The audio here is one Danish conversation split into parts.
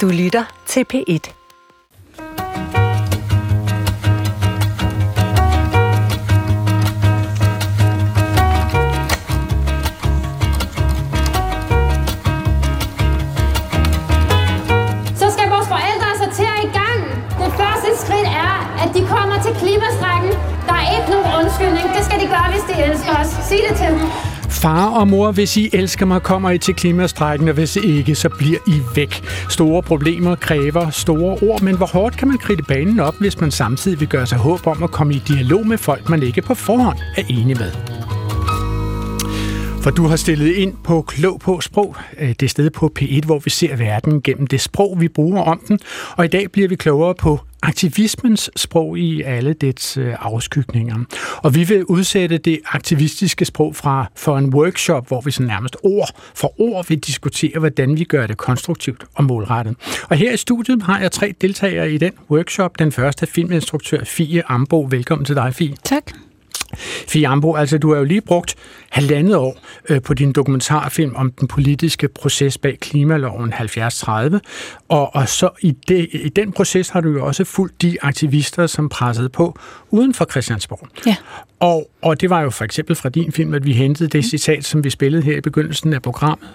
Du lytter til P1. Så skal vores forældre sortere i gang. Det første skridt er, at de kommer til klimastrækken. Der er ikke nogen undskyldning. Det skal de gøre, hvis de elsker os. Sig det til dem. Far og mor, hvis I elsker mig, kommer I til klimastrækken, og hvis ikke, så bliver I væk. Store problemer kræver store ord, men hvor hårdt kan man kridte banen op, hvis man samtidig vil gøre sig håb om at komme i dialog med folk, man ikke på forhånd er enig med? For du har stillet ind på Klog på Sprog, øh, det sted på P1, hvor vi ser verden gennem det sprog, vi bruger om den. Og i dag bliver vi klogere på aktivismens sprog i alle dets øh, afskygninger. Og vi vil udsætte det aktivistiske sprog fra for en workshop, hvor vi så nærmest ord for ord vil diskutere, hvordan vi gør det konstruktivt og målrettet. Og her i studiet har jeg tre deltagere i den workshop. Den første er filminstruktør Fie Ambo. Velkommen til dig, Fie. Tak. Fie Ambo, altså du har jo lige brugt halvandet år øh, på din dokumentarfilm om den politiske proces bag klimaloven 7030, og, og så i, det, i den proces har du jo også fulgt de aktivister, som pressede på uden for Christiansborg. Ja. Og, og det var jo for eksempel fra din film, at vi hentede det citat, som vi spillede her i begyndelsen af programmet.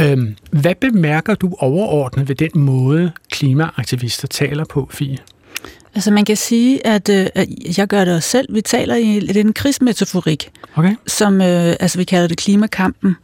Øhm, hvad bemærker du overordnet ved den måde, klimaaktivister taler på, Fie? Altså man kan sige, at, øh, at jeg gør det også selv. Vi taler i det er en krigsmetaforik, Okay. som øh, altså vi kalder det klimakampen.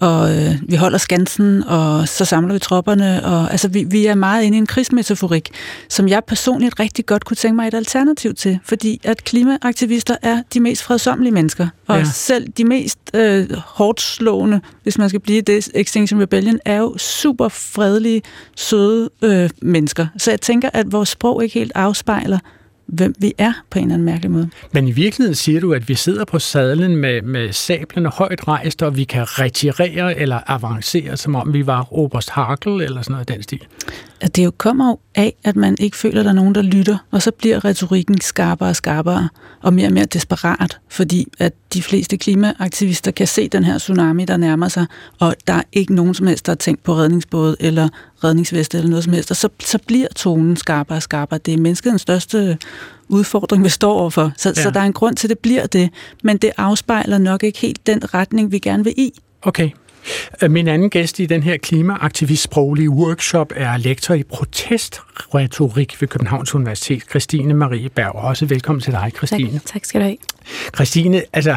Og øh, vi holder skansen, og så samler vi tropperne. Og, altså vi, vi er meget inde i en krigsmetaforik, som jeg personligt rigtig godt kunne tænke mig et alternativ til. Fordi at klimaaktivister er de mest fredsommelige mennesker. Og ja. selv de mest øh, hårdt slående, hvis man skal blive det, Extinction Rebellion, er jo super fredelige, søde øh, mennesker. Så jeg tænker, at vores sprog ikke helt afspejler, hvem vi er på en eller anden mærkelig måde. Men i virkeligheden siger du, at vi sidder på sadlen med, med sablerne højt rejst, og vi kan retirere eller avancere, som om vi var Oberst Harkel eller sådan noget i den stil. at det jo kommer jo af, at man ikke føler, at der er nogen, der lytter, og så bliver retorikken skarpere og skarpere, og mere og mere desperat, fordi at de fleste klimaaktivister kan se den her tsunami, der nærmer sig, og der er ikke nogen som helst, der har tænkt på redningsbåd eller redningsveste eller noget som helst, og så, så bliver tonen skarpere og skarpere. Det er menneskets største udfordring, vi står overfor, så, Ja. så der er en grund til, at det bliver det, men det afspejler nok ikke helt den retning, vi gerne vil i. Okay. Øh, Min anden gæst i den her klimaaktivist-sproglige workshop er lektor i protestretorik ved Københavns Universitet, Christine Marie Berg. Også velkommen til dig, Christine. Tak skal du have. Christine, altså,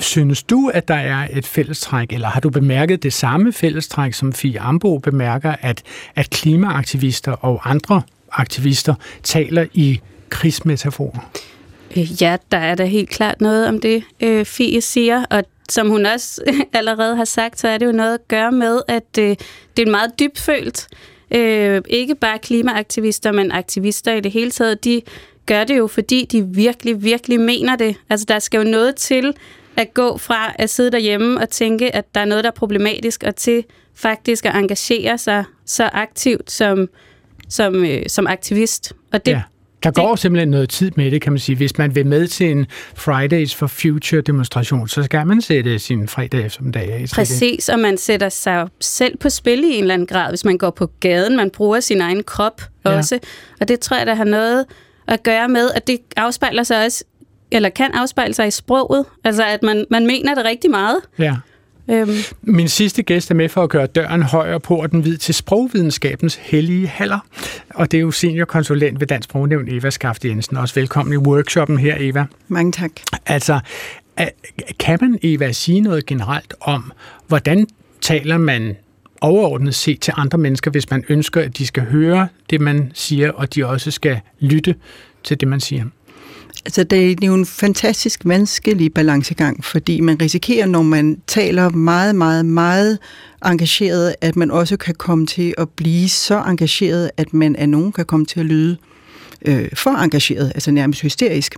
synes du, at der er et fællestræk, eller har du bemærket det samme fællestræk, som Fie Ambo bemærker, at, at klimaaktivister og andre aktivister taler i krigsmetaforer? Øh, ja, der er da helt klart noget om det, øh, Fie siger, og som hun også allerede har sagt, så er det jo noget at gøre med, at øh, det er meget dybfølt. Øh, ikke bare klimaaktivister, men aktivister i det hele taget, de gør det jo, fordi de virkelig, virkelig mener det. Altså, der skal jo noget til at gå fra at sidde derhjemme og tænke, at der er noget, der er problematisk, og til faktisk at engagere sig så aktivt som, som, øh, som aktivist. Og det, ja. Der går det... simpelthen noget tid med det, kan man sige. Hvis man vil med til en Fridays for Future demonstration, så skal man sætte sin fredag eftermiddag af. Præcis, og man sætter sig selv på spil i en eller anden grad, hvis man går på gaden. Man bruger sin egen krop Ja. også. Og det tror jeg, der har noget at gøre med, at det afspejler sig også, eller kan afspejle sig i sproget. Altså, at man, man mener det rigtig meget. Ja. Øhm, Min sidste gæst er med for at gøre døren højere på den vid til sprogvidenskabens hellige haller. Og det er jo seniorkonsulent ved Dansk Sprognævn, Eva Skaft Jensen. Også velkommen i workshoppen her, Eva. Mange tak. Altså, kan man, Eva, sige noget generelt om, hvordan taler man overordnet set til andre mennesker, hvis man ønsker, at de skal høre det, man siger, og de også skal lytte til det, man siger? Altså, det er jo en fantastisk vanskelig balancegang, fordi man risikerer, når man taler meget, meget, meget engageret, at man også kan komme til at blive så engageret, at man af nogen kan komme til at lyde øh, for engageret, altså nærmest hysterisk,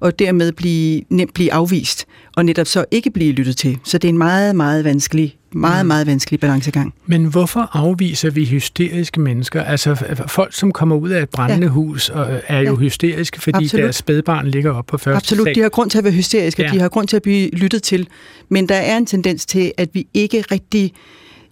og dermed blive, nemt blive afvist, og netop så ikke blive lyttet til. Så det er en meget, meget vanskelig, meget, meget vanskelig balancegang. Men hvorfor afviser vi hysteriske mennesker? Altså folk, som kommer ud af et brændende ja. hus, og, øh, er jo Ja. hysteriske, fordi Absolut. deres spædbarn ligger op på første Absolut, sal. de har grund til at være hysteriske, Ja. de har grund til at blive lyttet til, men der er en tendens til, at vi ikke rigtig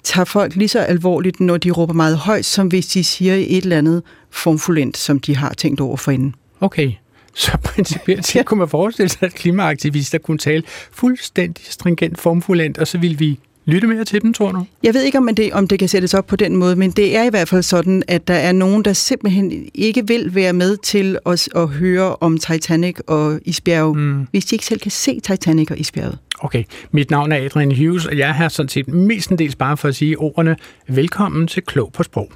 tager folk lige så alvorligt, når de råber meget højt, som hvis de siger et eller andet formfulent, som de har tænkt over for inden. Okay. Så principielt set kunne man forestille sig, at klimaaktivister kunne tale fuldstændig stringent, formfulent, og så ville vi lytte mere til dem, tror du? Jeg ved ikke, om det, om det kan sættes op på den måde, men det er i hvert fald sådan, at der er nogen, der simpelthen ikke vil være med til os at høre om Titanic og isbjerg, mm. hvis de ikke selv kan se Titanic og isbjerget. Okay, mit navn er Adrian Hughes, og jeg er her sådan set mestendels bare for at sige ordene velkommen til Klog på Sprog.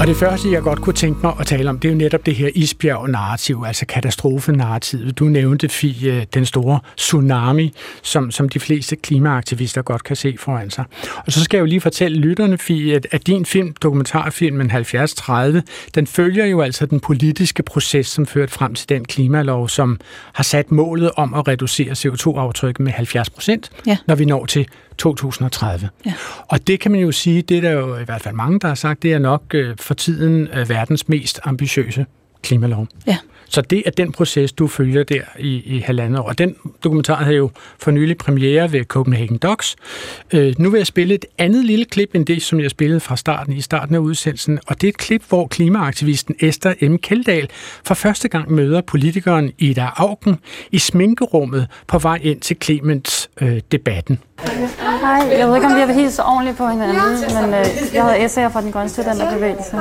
Og det første, jeg godt kunne tænke mig at tale om, det er jo netop det her isbjerg-narrativ, altså katastrofenarrativet. Du nævnte, Fie, den store tsunami, som, som de fleste klimaaktivister godt kan se foran sig. Og så skal jeg jo lige fortælle lytterne, Fie, at, at din film, dokumentarfilmen 7030, den følger jo altså den politiske proces, som førte frem til den klimalov, som har sat målet om at reducere CO2-aftrykket med 70 procent, ja. når vi når til 2030. Ja. Og det kan man jo sige, det er der jo i hvert fald mange, der har sagt, det er nok øh, for tiden øh, verdens mest ambitiøse klimalov. Ja. Så det er den proces, du følger der i, i halvandet år. Og den dokumentar havde jo for nylig premiere ved Copenhagen Docs. Øh, nu vil jeg spille et andet lille klip end det, som jeg spillede fra starten i starten af udsendelsen. Og det er et klip, hvor klimaaktivisten Esther M. Keldahl for første gang møder politikeren Ida Augen i sminkerummet på vej ind til Clemens-debatten. Øh, Hej, jeg ved ikke, om vi har hilst ordentligt på hinanden, men øh, jeg havde essayer fra den grønne studenterbevægelse.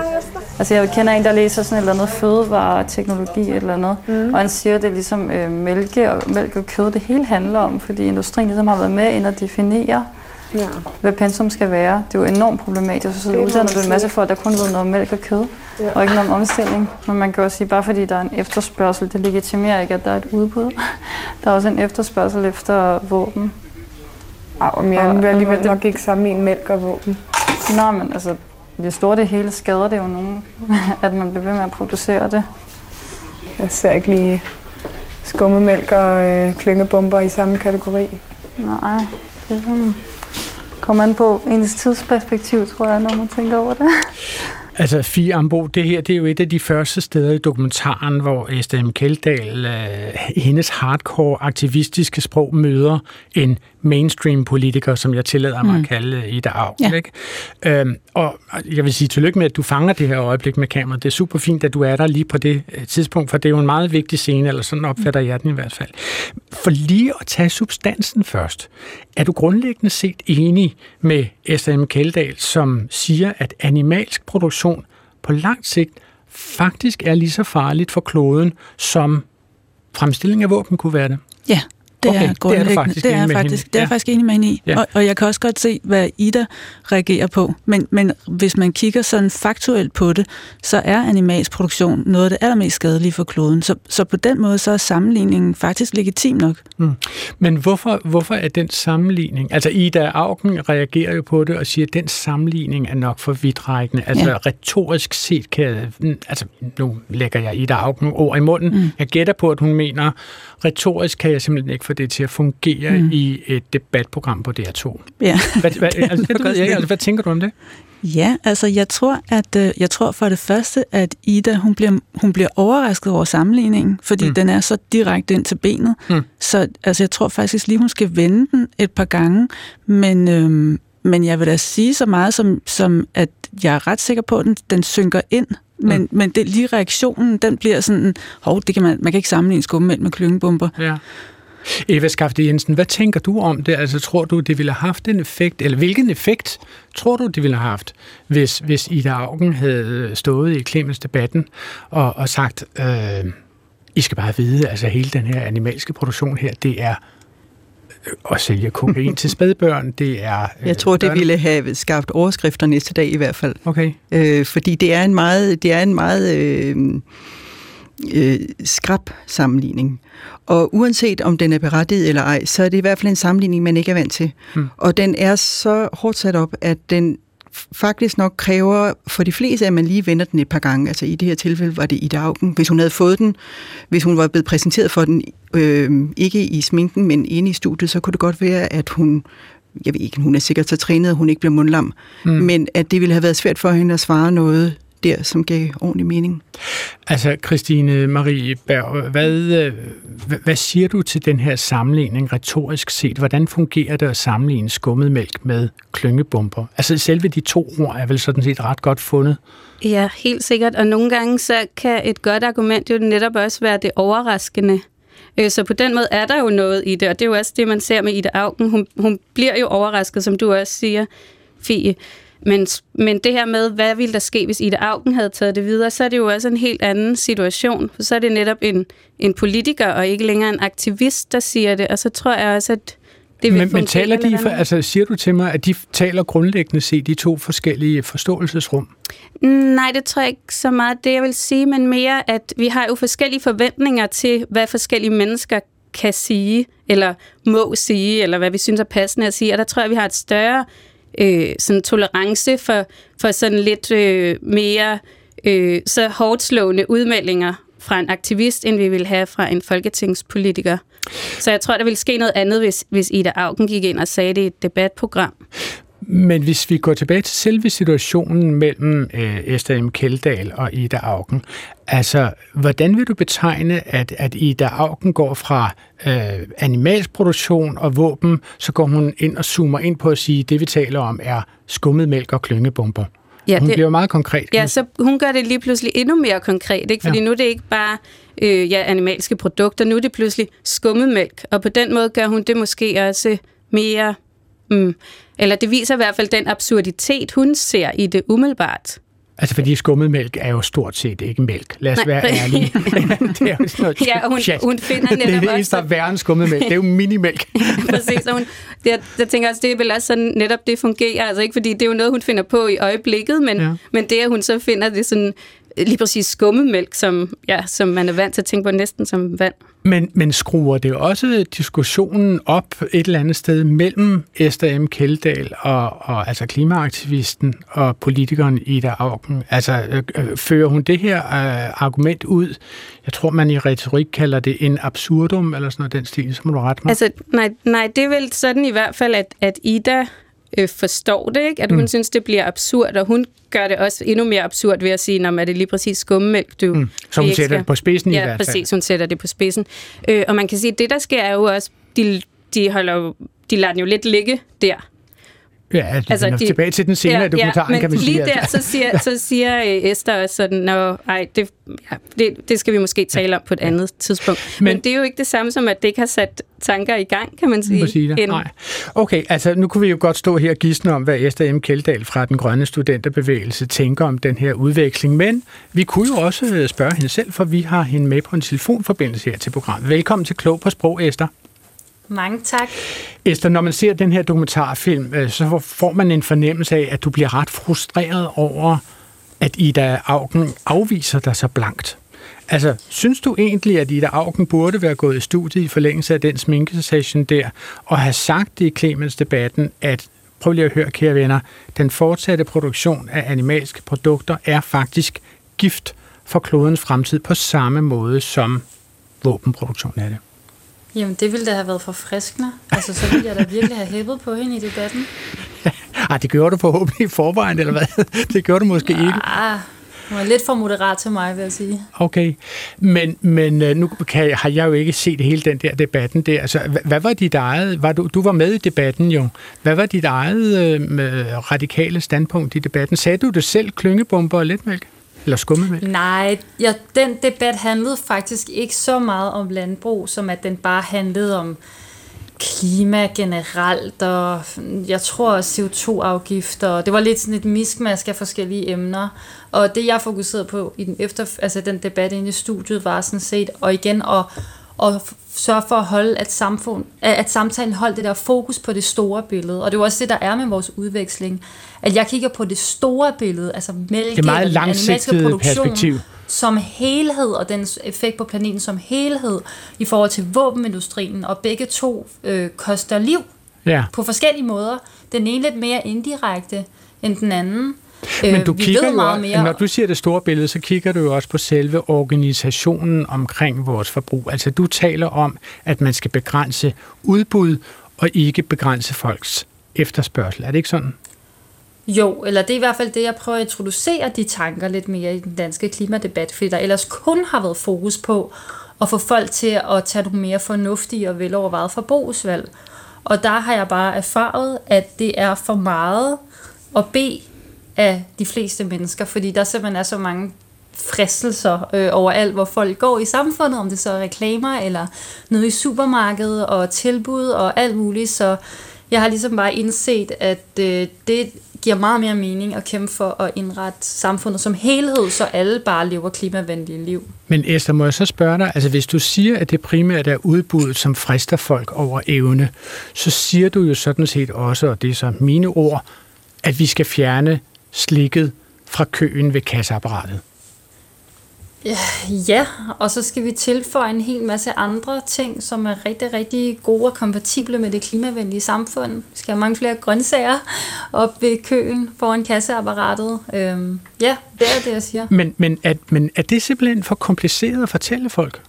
Altså, jeg kender en, der læser sådan et eller andet fødevareteknologi eller noget, mm. og han siger, at det er ligesom øh, mælke, og, mælk og kød, det hele handler om, fordi industrien ligesom har været med ind og definere, ja. hvad pensum skal være. Det er jo enormt problematisk, så uddanner du en masse folk, der kun ved noget om mælk og kød, ja. og ikke noget om omstilling. Men man kan også sige, bare fordi der er en efterspørgsel, det legitimerer ikke, at der er et udbud. Der er også en efterspørgsel efter våben. Ej, men jeg vil alligevel nok ikke sammenligne mælk og våben. Nå, men altså, det store det hele skader det jo nogen, at man bliver ved med at producere det. Jeg ser ikke lige skummemælk og øh, klyngebomber i samme kategori. Nej, det er sådan, kommer an på ens tidsperspektiv, tror jeg, når man tænker over det. Altså, Fie Ambo, det her det er jo et af de første steder i dokumentaren, hvor Esther Keldahl, øh, hendes hardcore aktivistiske sprog, møder en mainstream-politiker, som jeg tillader mig mm. at kalde Ida Augen. Ja. Ikke? Øhm, og jeg vil sige tillykke med, at du fanger det her øjeblik med kameraet. Det er super fint, at du er der lige på det øh, tidspunkt, for det er jo en meget vigtig scene, eller sådan opfatter jeg den i hvert fald. For lige at tage substansen først, er du grundlæggende set enig med S.M. Keldahl, som siger, at animalsk produktion på lang sigt faktisk er lige så farligt for kloden, som fremstilling af våben kunne være det? Ja, det okay, er grundlæggende. Det er, faktisk det er, faktisk, det er ja. faktisk enig med hende i. Ja. Og, og jeg kan også godt se, hvad Ida reagerer på. Men, men hvis man kigger sådan faktuelt på det, så er animalsk produktion noget af det allermest skadelige for kloden. Så, så på den måde, så er sammenligningen faktisk legitim nok. Mm. Men hvorfor, hvorfor er den sammenligning... Altså Ida Augen reagerer jo på det og siger, at den sammenligning er nok for vidtrækkende. Altså ja. retorisk set kan... Altså nu lægger jeg Ida Augen ord i munden. Mm. Jeg gætter på, at hun mener, retorisk kan jeg simpelthen ikke få det til at fungere mm. i et debatprogram på DR2. Ja. Hvad, hvad, altså, det ved jeg, altså, hvad tænker du om det? Ja, altså jeg tror, at øh, jeg tror for det første, at Ida hun bliver, hun bliver overrasket over sammenligningen, fordi mm. den er så direkte ind til benet. Mm. Så altså, jeg tror faktisk lige, hun skal vende den et par gange, men, øhm, men jeg vil da sige så meget, som, som at jeg er ret sikker på, at den, den synker ind men, mm. men det, lige reaktionen, den bliver sådan, hov, det kan man, man kan ikke sammenligne skummemænd med klyngebomber. Ja. Eva Skafte Jensen, hvad tænker du om det? Altså, tror du, det ville have haft en effekt, eller hvilken effekt tror du, det ville have haft, hvis, hvis Ida Augen havde stået i Clemens debatten og, og sagt, øh, I skal bare vide, altså hele den her animalske produktion her, det er at sælge kokain til spædbørn, det er... Øh, jeg tror, det ville have skabt overskrifter næste dag i hvert fald. Okay. Øh, fordi det er en meget, det er en meget øh, øh, skrab sammenligning. Og uanset om den er berettiget eller ej, så er det i hvert fald en sammenligning, man ikke er vant til. Hmm. Og den er så hårdt sat op, at den faktisk nok kræver for de fleste, at man lige vender den et par gange. Altså i det her tilfælde var det i dagen. Hvis hun havde fået den, hvis hun var blevet præsenteret for den, øh, ikke i sminken, men inde i studiet, så kunne det godt være, at hun jeg ved ikke, hun er sikkert så trænet, at hun ikke bliver mundlam, mm. men at det ville have været svært for hende at svare noget der, som gav ordentlig mening. Altså, Christine Marie Berg, hvad, øh, hvad, siger du til den her sammenligning retorisk set? Hvordan fungerer det at sammenligne skummet mælk med klyngebomber? Altså, selve de to ord er vel sådan set ret godt fundet. Ja, helt sikkert. Og nogle gange så kan et godt argument jo netop også være det overraskende. Øh, så på den måde er der jo noget i det, og det er jo også det, man ser med Ida Augen. Hun, hun bliver jo overrasket, som du også siger, Fie. Men, men det her med, hvad ville der ske, hvis Ida Augen havde taget det videre, så er det jo også en helt anden situation. For så er det netop en, en politiker, og ikke længere en aktivist, der siger det. Og så tror jeg også, at det vil men, men taler de, for, altså siger du til mig, at de taler grundlæggende set de to forskellige forståelsesrum? Nej, det tror jeg ikke så meget det, jeg vil sige, men mere, at vi har jo forskellige forventninger til, hvad forskellige mennesker kan sige, eller må sige, eller hvad vi synes er passende at sige. Og der tror jeg, vi har et større øh, sådan tolerance for, for sådan lidt øh, mere øh, så hårdt slående udmeldinger fra en aktivist, end vi vil have fra en folketingspolitiker. Så jeg tror, der ville ske noget andet, hvis, hvis Ida Augen gik ind og sagde det i et debatprogram. Men hvis vi går tilbage til selve situationen mellem øh, Esther M. Keldahl og Ida Augen, altså, hvordan vil du betegne, at, at Ida Augen går fra øh, animalsk produktion og våben, så går hun ind og zoomer ind på at sige, at det vi taler om er skummet mælk og klyngebomber? Ja, hun det, bliver meget konkret. Ja, så hun gør det lige pludselig endnu mere konkret, ikke? fordi ja. nu er det ikke bare øh, ja, animalske produkter, nu er det pludselig skummet mælk, og på den måde gør hun det måske også mere... Mm, eller det viser i hvert fald den absurditet, hun ser i det umiddelbart. Altså, fordi skummet mælk er jo stort set ikke mælk. Lad os Nej. være ærlige. det er jo sådan noget ja, hun, hun finder netop Det er det eneste, der er værre end skummet mælk. Det er jo minimælk. Præcis, og hun, det, jeg tænker også, det er vel også sådan, netop det fungerer. Altså ikke fordi det er jo noget, hun finder på i øjeblikket, men, ja. men det, at hun så finder det sådan lige præcis skummemælk, som, ja, som man er vant til at tænke på næsten som vand. Men, men skruer det også diskussionen op et eller andet sted mellem Esther M. Keldahl og, og altså klimaaktivisten og politikeren Ida Augen? Altså, øh, øh, fører hun det her øh, argument ud? Jeg tror, man i retorik kalder det en absurdum, eller sådan noget den stil, så må du rette mig. Altså, nej, nej, det er vel sådan i hvert fald, at, at Ida øh, forstår det, ikke? at hun mm. synes, det bliver absurd, og hun gør det også endnu mere absurd ved at sige, når er det lige præcis skummemælk, du... Mm. Så hun sætter det på spidsen ja, i hvert fald. præcis, hun sætter det på spidsen. Øh, og man kan sige, at det, der sker, er jo også, de, de, holder, de lader den jo lidt ligge der. Ja, altså, altså de, tilbage til den senere ja, dokumentaren, ja, kan man sige. lige der, så siger, så siger øh, Esther også sådan, Nå, ej, det, ja, det, det skal vi måske tale om på et andet tidspunkt. Men, Men det er jo ikke det samme som, at det ikke har sat tanker i gang, kan man sige. sige det. Nej. Okay, altså nu kunne vi jo godt stå her og gisne om, hvad Esther M. Keldahl fra den grønne studenterbevægelse tænker om den her udveksling. Men vi kunne jo også øh, spørge hende selv, for vi har hende med på en telefonforbindelse her til programmet. Velkommen til Klog på Sprog, Esther. Mange tak. Esther, når man ser den her dokumentarfilm, øh, så får man en fornemmelse af, at du bliver ret frustreret over, at Ida Augen afviser dig så blankt. Altså, synes du egentlig, at Ida Augen burde være gået i studiet i forlængelse af den sminkesession der, og have sagt det i Clemens-debatten, at prøv lige at høre, kære venner, den fortsatte produktion af animalske produkter er faktisk gift for klodens fremtid på samme måde som våbenproduktion er det. Jamen, det ville da have været forfriskende. Altså, så ville jeg da virkelig have hæppet på hende i debatten. Ej, det gjorde du forhåbentlig i forvejen, eller hvad? Det gjorde du måske ja, ikke. Hun var lidt for moderat til mig, vil jeg sige. Okay, men, men øh, nu kan, har jeg jo ikke set hele den der debatten der. Altså, hvad, hvad var dit eget, var du, du var med i debatten jo, hvad var dit eget øh, radikale standpunkt i debatten? Sagde du det selv, klyngebomber og letmælk? Eller skummemælk? Nej, ja, den debat handlede faktisk ikke så meget om landbrug, som at den bare handlede om klima generelt, og jeg tror CO2-afgifter. Det var lidt sådan et miskmask af forskellige emner. Og det, jeg fokuserede på i den, efter, altså den debat inde i studiet, var sådan set, og igen at, at sørge for at holde, at, samfund, at samtalen holdt det der fokus på det store billede. Og det er også det, der er med vores udveksling. At jeg kigger på det store billede, altså mælke, det meget langsigtet perspektiv som helhed, og dens effekt på planeten som helhed, i forhold til våbenindustrien, og begge to øh, koster liv ja. på forskellige måder. Den ene lidt mere indirekte end den anden. Men øh, du kigger jo, mere. når du siger det store billede, så kigger du jo også på selve organisationen omkring vores forbrug. Altså du taler om, at man skal begrænse udbud og ikke begrænse folks efterspørgsel. Er det ikke sådan? Jo, eller det er i hvert fald det, jeg prøver at introducere de tanker lidt mere i den danske klimadebat, fordi der ellers kun har været fokus på at få folk til at tage nogle mere fornuftige og velovervejede forbrugsvalg. Og der har jeg bare erfaret, at det er for meget at bede af de fleste mennesker, fordi der simpelthen er så mange fristelser øh, overalt, hvor folk går i samfundet, om det så er reklamer eller noget i supermarkedet og tilbud og alt muligt. Så jeg har ligesom bare indset, at øh, det giver meget mere mening at kæmpe for at indrette samfundet som helhed, så alle bare lever klimavenlige liv. Men Esther, må jeg så spørge dig, altså hvis du siger, at det primært er udbuddet, som frister folk over evne, så siger du jo sådan set også, og det er så mine ord, at vi skal fjerne slikket fra køen ved kasseapparatet. Ja, og så skal vi tilføje en hel masse andre ting, som er rigtig, rigtig gode og kompatible med det klimavenlige samfund. Vi skal have mange flere grøntsager op ved køen foran kasseapparatet. Øhm, ja, det er det, jeg siger. Men, men, er, men er det simpelthen for kompliceret at fortælle folk?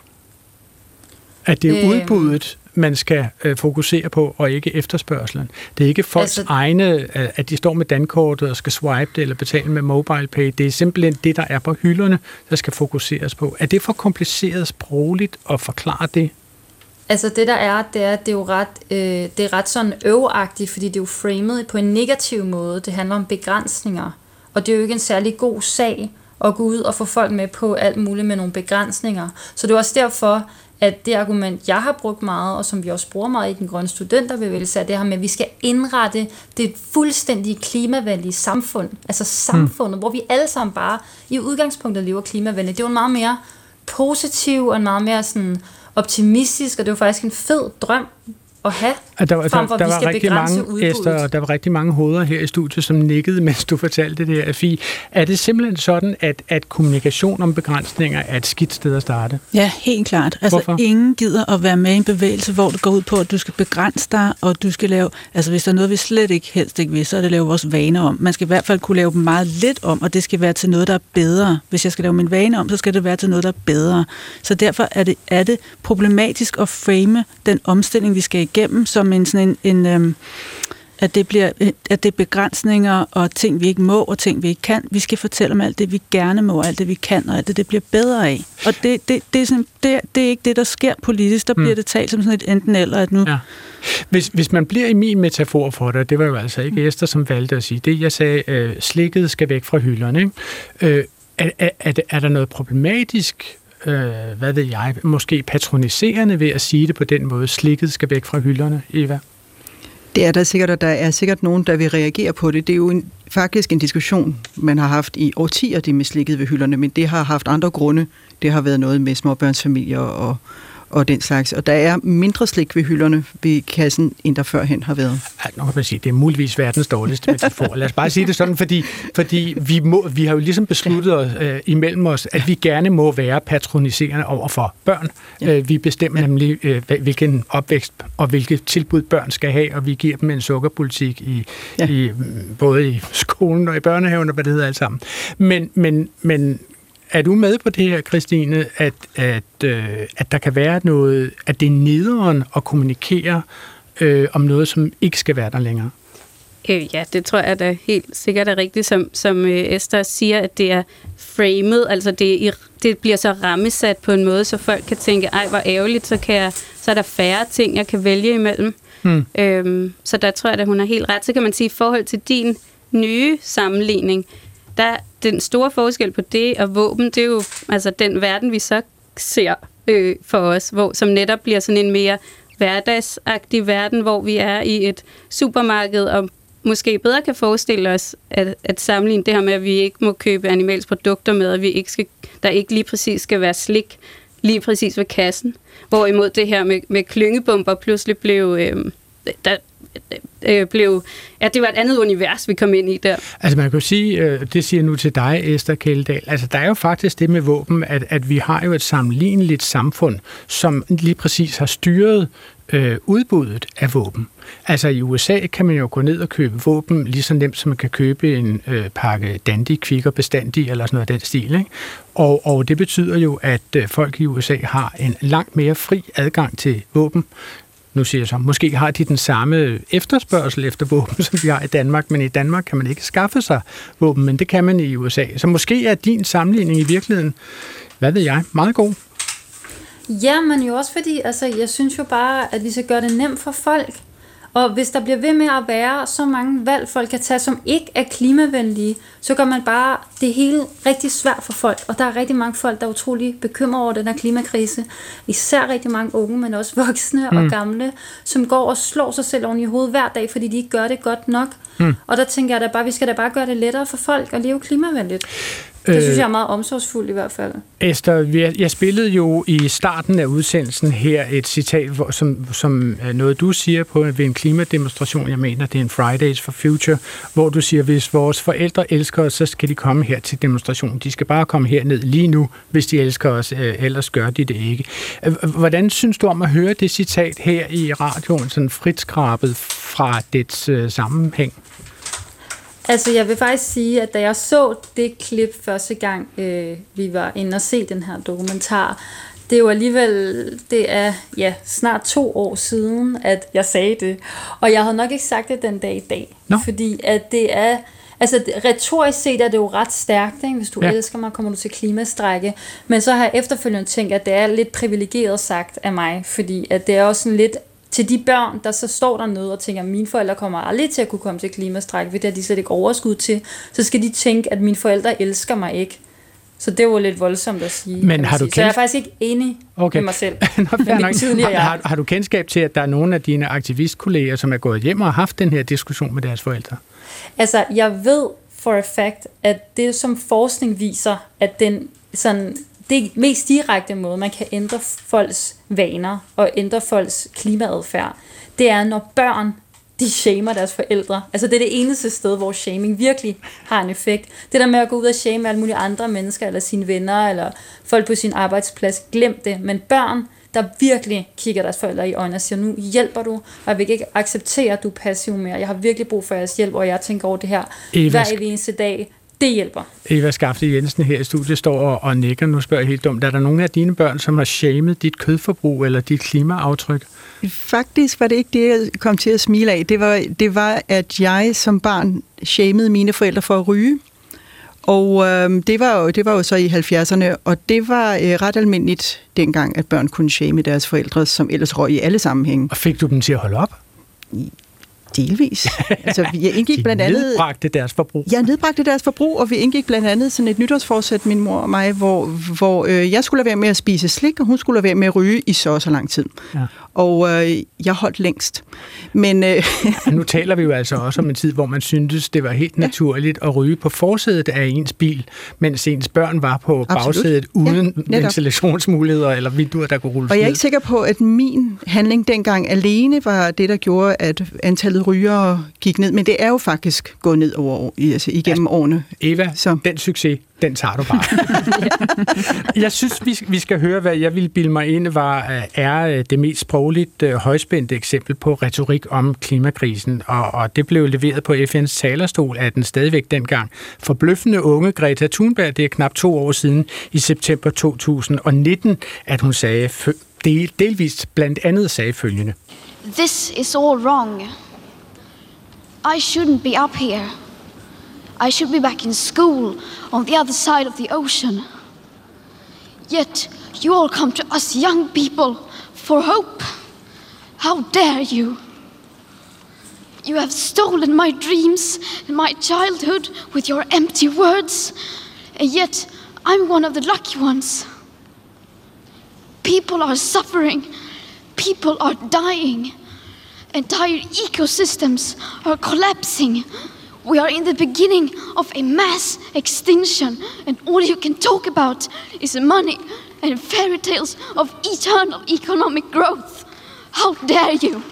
At det er øhm, udbuddet, man skal øh, fokusere på, og ikke efterspørgselen. Det er ikke folks altså, egne, at de står med dankortet og skal swipe det eller betale med mobile pay. Det er simpelthen det, der er på hylderne, der skal fokuseres på. Er det for kompliceret sprogligt at forklare det? Altså det der er, det er, det er jo ret, øh, det er ret sådan øvagtigt, fordi det er jo framet på en negativ måde. Det handler om begrænsninger. Og det er jo ikke en særlig god sag at gå ud og få folk med på alt muligt med nogle begrænsninger. Så det er også derfor, at det argument, jeg har brugt meget, og som vi også bruger meget i den grønne studenterbevægelse, er det her med, at vi skal indrette det fuldstændige klimavenlige samfund. Altså samfundet, mm. hvor vi alle sammen bare i udgangspunktet lever klimavenligt. Det er jo en meget mere positiv og en meget mere sådan optimistisk, og det jo faktisk en fed drøm at have, at der, frem for, der, der, var rigtig mange, Esther, der var rigtig mange hoveder her i studiet, som nikkede, mens du fortalte det her, Fie. Er det simpelthen sådan, at, at kommunikation om begrænsninger er et skidt sted at starte? Ja, helt klart. Altså, Hvorfor? ingen gider at være med i en bevægelse, hvor det går ud på, at du skal begrænse dig, og du skal lave... Altså, hvis der er noget, vi slet ikke helst ikke vil, så er det at lave vores vaner om. Man skal i hvert fald kunne lave dem meget lidt om, og det skal være til noget, der er bedre. Hvis jeg skal lave min vane om, så skal det være til noget, der er bedre. Så derfor er det, er det problematisk at frame den omstilling, vi skal igennem, som en sådan en, en øhm, at det, bliver, at det er begrænsninger og ting, vi ikke må, og ting, vi ikke kan. Vi skal fortælle om alt det, vi gerne må, og alt det, vi kan, og alt det, det bliver bedre af. Og det, det, det, er, sådan, det, det er ikke det, der sker politisk. Der mm. bliver det talt som sådan et enten eller, at nu... Ja. Hvis, hvis man bliver i min metafor for det, det var jo altså ikke Esther, som valgte at sige det. Jeg sagde, øh, slikket skal væk fra hylderne. Ikke? Øh, er, er, er, er der noget problematisk øh, hvad ved jeg, måske patroniserende ved at sige det på den måde. Slikket skal væk fra hylderne, Eva. Det er der sikkert, og der er sikkert nogen, der vil reagere på det. Det er jo en, faktisk en diskussion, man har haft i årtier, det med slikket ved hylderne, men det har haft andre grunde. Det har været noget med småbørnsfamilier og, og den slags. Og der er mindre slik ved hylderne ved kassen, end der førhen har været. Ja, nu kan man sige, det er muligvis verdens dårligste metafor. Lad os bare sige det sådan, fordi, fordi vi, må, vi har jo ligesom besluttet os øh, imellem os, at vi gerne må være patroniserende over for børn. Ja. Øh, vi bestemmer ja. nemlig, øh, hvilken opvækst og hvilke tilbud børn skal have, og vi giver dem en sukkerpolitik i, ja. i både i skolen og i børnehaven og hvad det hedder alt sammen. Men, men, men er du med på det her, Christine, at, at, øh, at der kan være noget, at det er nederen at kommunikere øh, om noget, som ikke skal være der længere? Øh, ja, det tror jeg da helt sikkert er rigtigt, som, som øh, Esther siger, at det er framed, altså det, det bliver så rammesat på en måde, så folk kan tænke, ej, hvor ærgerligt, så, kan jeg, så er der færre ting, jeg kan vælge imellem. Hmm. Øhm, så der tror jeg, at hun har helt ret. Så kan man sige, i forhold til din nye sammenligning, der den store forskel på det og våben, det er jo altså den verden, vi så ser øh, for os, hvor, som netop bliver sådan en mere hverdagsagtig verden, hvor vi er i et supermarked og måske bedre kan forestille os at, at sammenligne det her med, at vi ikke må købe animalske produkter med, at vi ikke skal, der ikke lige præcis skal være slik lige præcis ved kassen. Hvorimod det her med, med klyngebomber pludselig blev... Øh, der, Øh, øh, blev... at det var et andet univers, vi kom ind i der. Altså man kan sige, øh, det siger nu til dig, Esther Kjeldahl, altså der er jo faktisk det med våben, at, at vi har jo et sammenligneligt samfund, som lige præcis har styret øh, udbuddet af våben. Altså i USA kan man jo gå ned og købe våben lige så nemt, som man kan købe en øh, pakke Dandy, Kvikker, Bestandig eller sådan noget af den stil. Ikke? Og, og det betyder jo, at øh, folk i USA har en langt mere fri adgang til våben, nu siger jeg så, måske har de den samme efterspørgsel efter våben, som vi har i Danmark, men i Danmark kan man ikke skaffe sig våben, men det kan man i USA. Så måske er din sammenligning i virkeligheden, hvad ved jeg, meget god. Ja, men jo også fordi, altså, jeg synes jo bare, at vi skal gøre det nemt for folk. Og hvis der bliver ved med at være så mange valg, folk kan tage, som ikke er klimavenlige, så gør man bare det hele rigtig svært for folk. Og der er rigtig mange folk, der er utrolig bekymrede over den her klimakrise. Især rigtig mange unge, men også voksne mm. og gamle, som går og slår sig selv oven i hovedet hver dag, fordi de ikke gør det godt nok. Mm. Og der tænker jeg da bare, vi skal da bare gøre det lettere for folk at leve klimavenligt. Det synes jeg er meget omsorgsfuldt i hvert fald. Esther, jeg spillede jo i starten af udsendelsen her et citat, som, som noget du siger på ved en klimademonstration, jeg mener det er en Fridays for Future, hvor du siger, hvis vores forældre elsker os, så skal de komme her til demonstrationen. De skal bare komme herned lige nu, hvis de elsker os, ellers gør de det ikke. Hvordan synes du om at høre det citat her i radioen, sådan frit skrabet fra dets øh, sammenhæng? Altså, jeg vil faktisk sige, at da jeg så det klip første gang, øh, vi var inde og se den her dokumentar, det er jo alligevel, det er ja, snart to år siden, at jeg sagde det. Og jeg havde nok ikke sagt det den dag i dag. No. Fordi at det er, altså retorisk set er det jo ret stærkt, ikke? hvis du ja. elsker mig, kommer du til klimastrække. Men så har jeg efterfølgende tænkt, at det er lidt privilegeret sagt af mig, fordi at det er også sådan lidt til de børn, der så står dernede og tænker, at mine forældre kommer aldrig til at kunne komme til klimastræk, for det har de slet ikke overskud til, så skal de tænke, at mine forældre elsker mig ikke. Så det var lidt voldsomt at sige. Men har du sige. Så jeg er faktisk ikke enig okay. med mig selv. Nå, har, har, har du kendskab til, at der er nogle af dine aktivistkolleger, som er gået hjem og har haft den her diskussion med deres forældre? Altså, jeg ved for a fact, at det som forskning viser, at den sådan det mest direkte måde, man kan ændre folks vaner og ændre folks klimaadfærd, det er, når børn de shamer deres forældre. Altså det er det eneste sted, hvor shaming virkelig har en effekt. Det der med at gå ud og shame alle mulige andre mennesker, eller sine venner, eller folk på sin arbejdsplads, glem det. Men børn, der virkelig kigger deres forældre i øjnene og siger, nu hjælper du, og jeg vil ikke acceptere, at du er passiv mere. Jeg har virkelig brug for jeres hjælp, og jeg tænker over det her Eva, hver eneste dag. Det hjælper. Eva Skafte Jensen her i studiet står og, og nikker. Nu spørger jeg helt dumt. Er der nogle af dine børn, som har shamed dit kødforbrug eller dit klimaaftryk? Faktisk var det ikke det, jeg kom til at smile af. Det var, det var at jeg som barn shamede mine forældre for at ryge. Og øh, det, var jo, det var jo så i 70'erne, og det var øh, ret almindeligt dengang, at børn kunne shame deres forældre, som ellers røg i alle sammenhænge. Og fik du dem til at holde op? Delvis. altså, vi indgik blandt andet... nedbragte deres forbrug. Ja, nedbragte deres forbrug, og vi indgik blandt andet sådan et nytårsforsæt, min mor og mig, hvor, hvor øh, jeg skulle være med at spise slik, og hun skulle være med at ryge i så og så lang tid. Ja. Og øh, jeg holdt længst. Men, øh, nu taler vi jo altså også om en tid, hvor man syntes, det var helt naturligt ja. at ryge på forsædet af ens bil, mens ens børn var på Absolut. bagsædet uden ja, ventilationsmuligheder eller vinduer, der kunne rulles Og jeg er ikke sikker på, at min handling dengang alene var det, der gjorde, at antallet rygere gik ned. Men det er jo faktisk gået ned over, altså igennem altså, årene. Eva, så. den succes, den tager du bare. jeg synes, vi, vi skal høre, hvad jeg ville bilde mig ind, var, er det mest sprogligt uh, højspændte eksempel på retorik om klimakrisen, og, og det blev leveret på FN's talerstol af den stadigvæk dengang forbløffende unge Greta Thunberg. Det er knap to år siden, i september 2019, at hun sagde, del, delvist blandt andet sagde følgende. This is all wrong. I shouldn't be up here. I should be back in school on the other side of the ocean. Yet you all come to us young people for hope. How dare you? You have stolen my dreams and my childhood with your empty words, and yet I'm one of the lucky ones. People are suffering, people are dying, entire ecosystems are collapsing. We are in the beginning of a mass extinction, and all you can talk about is money and fairy tales of eternal economic growth. How dare you?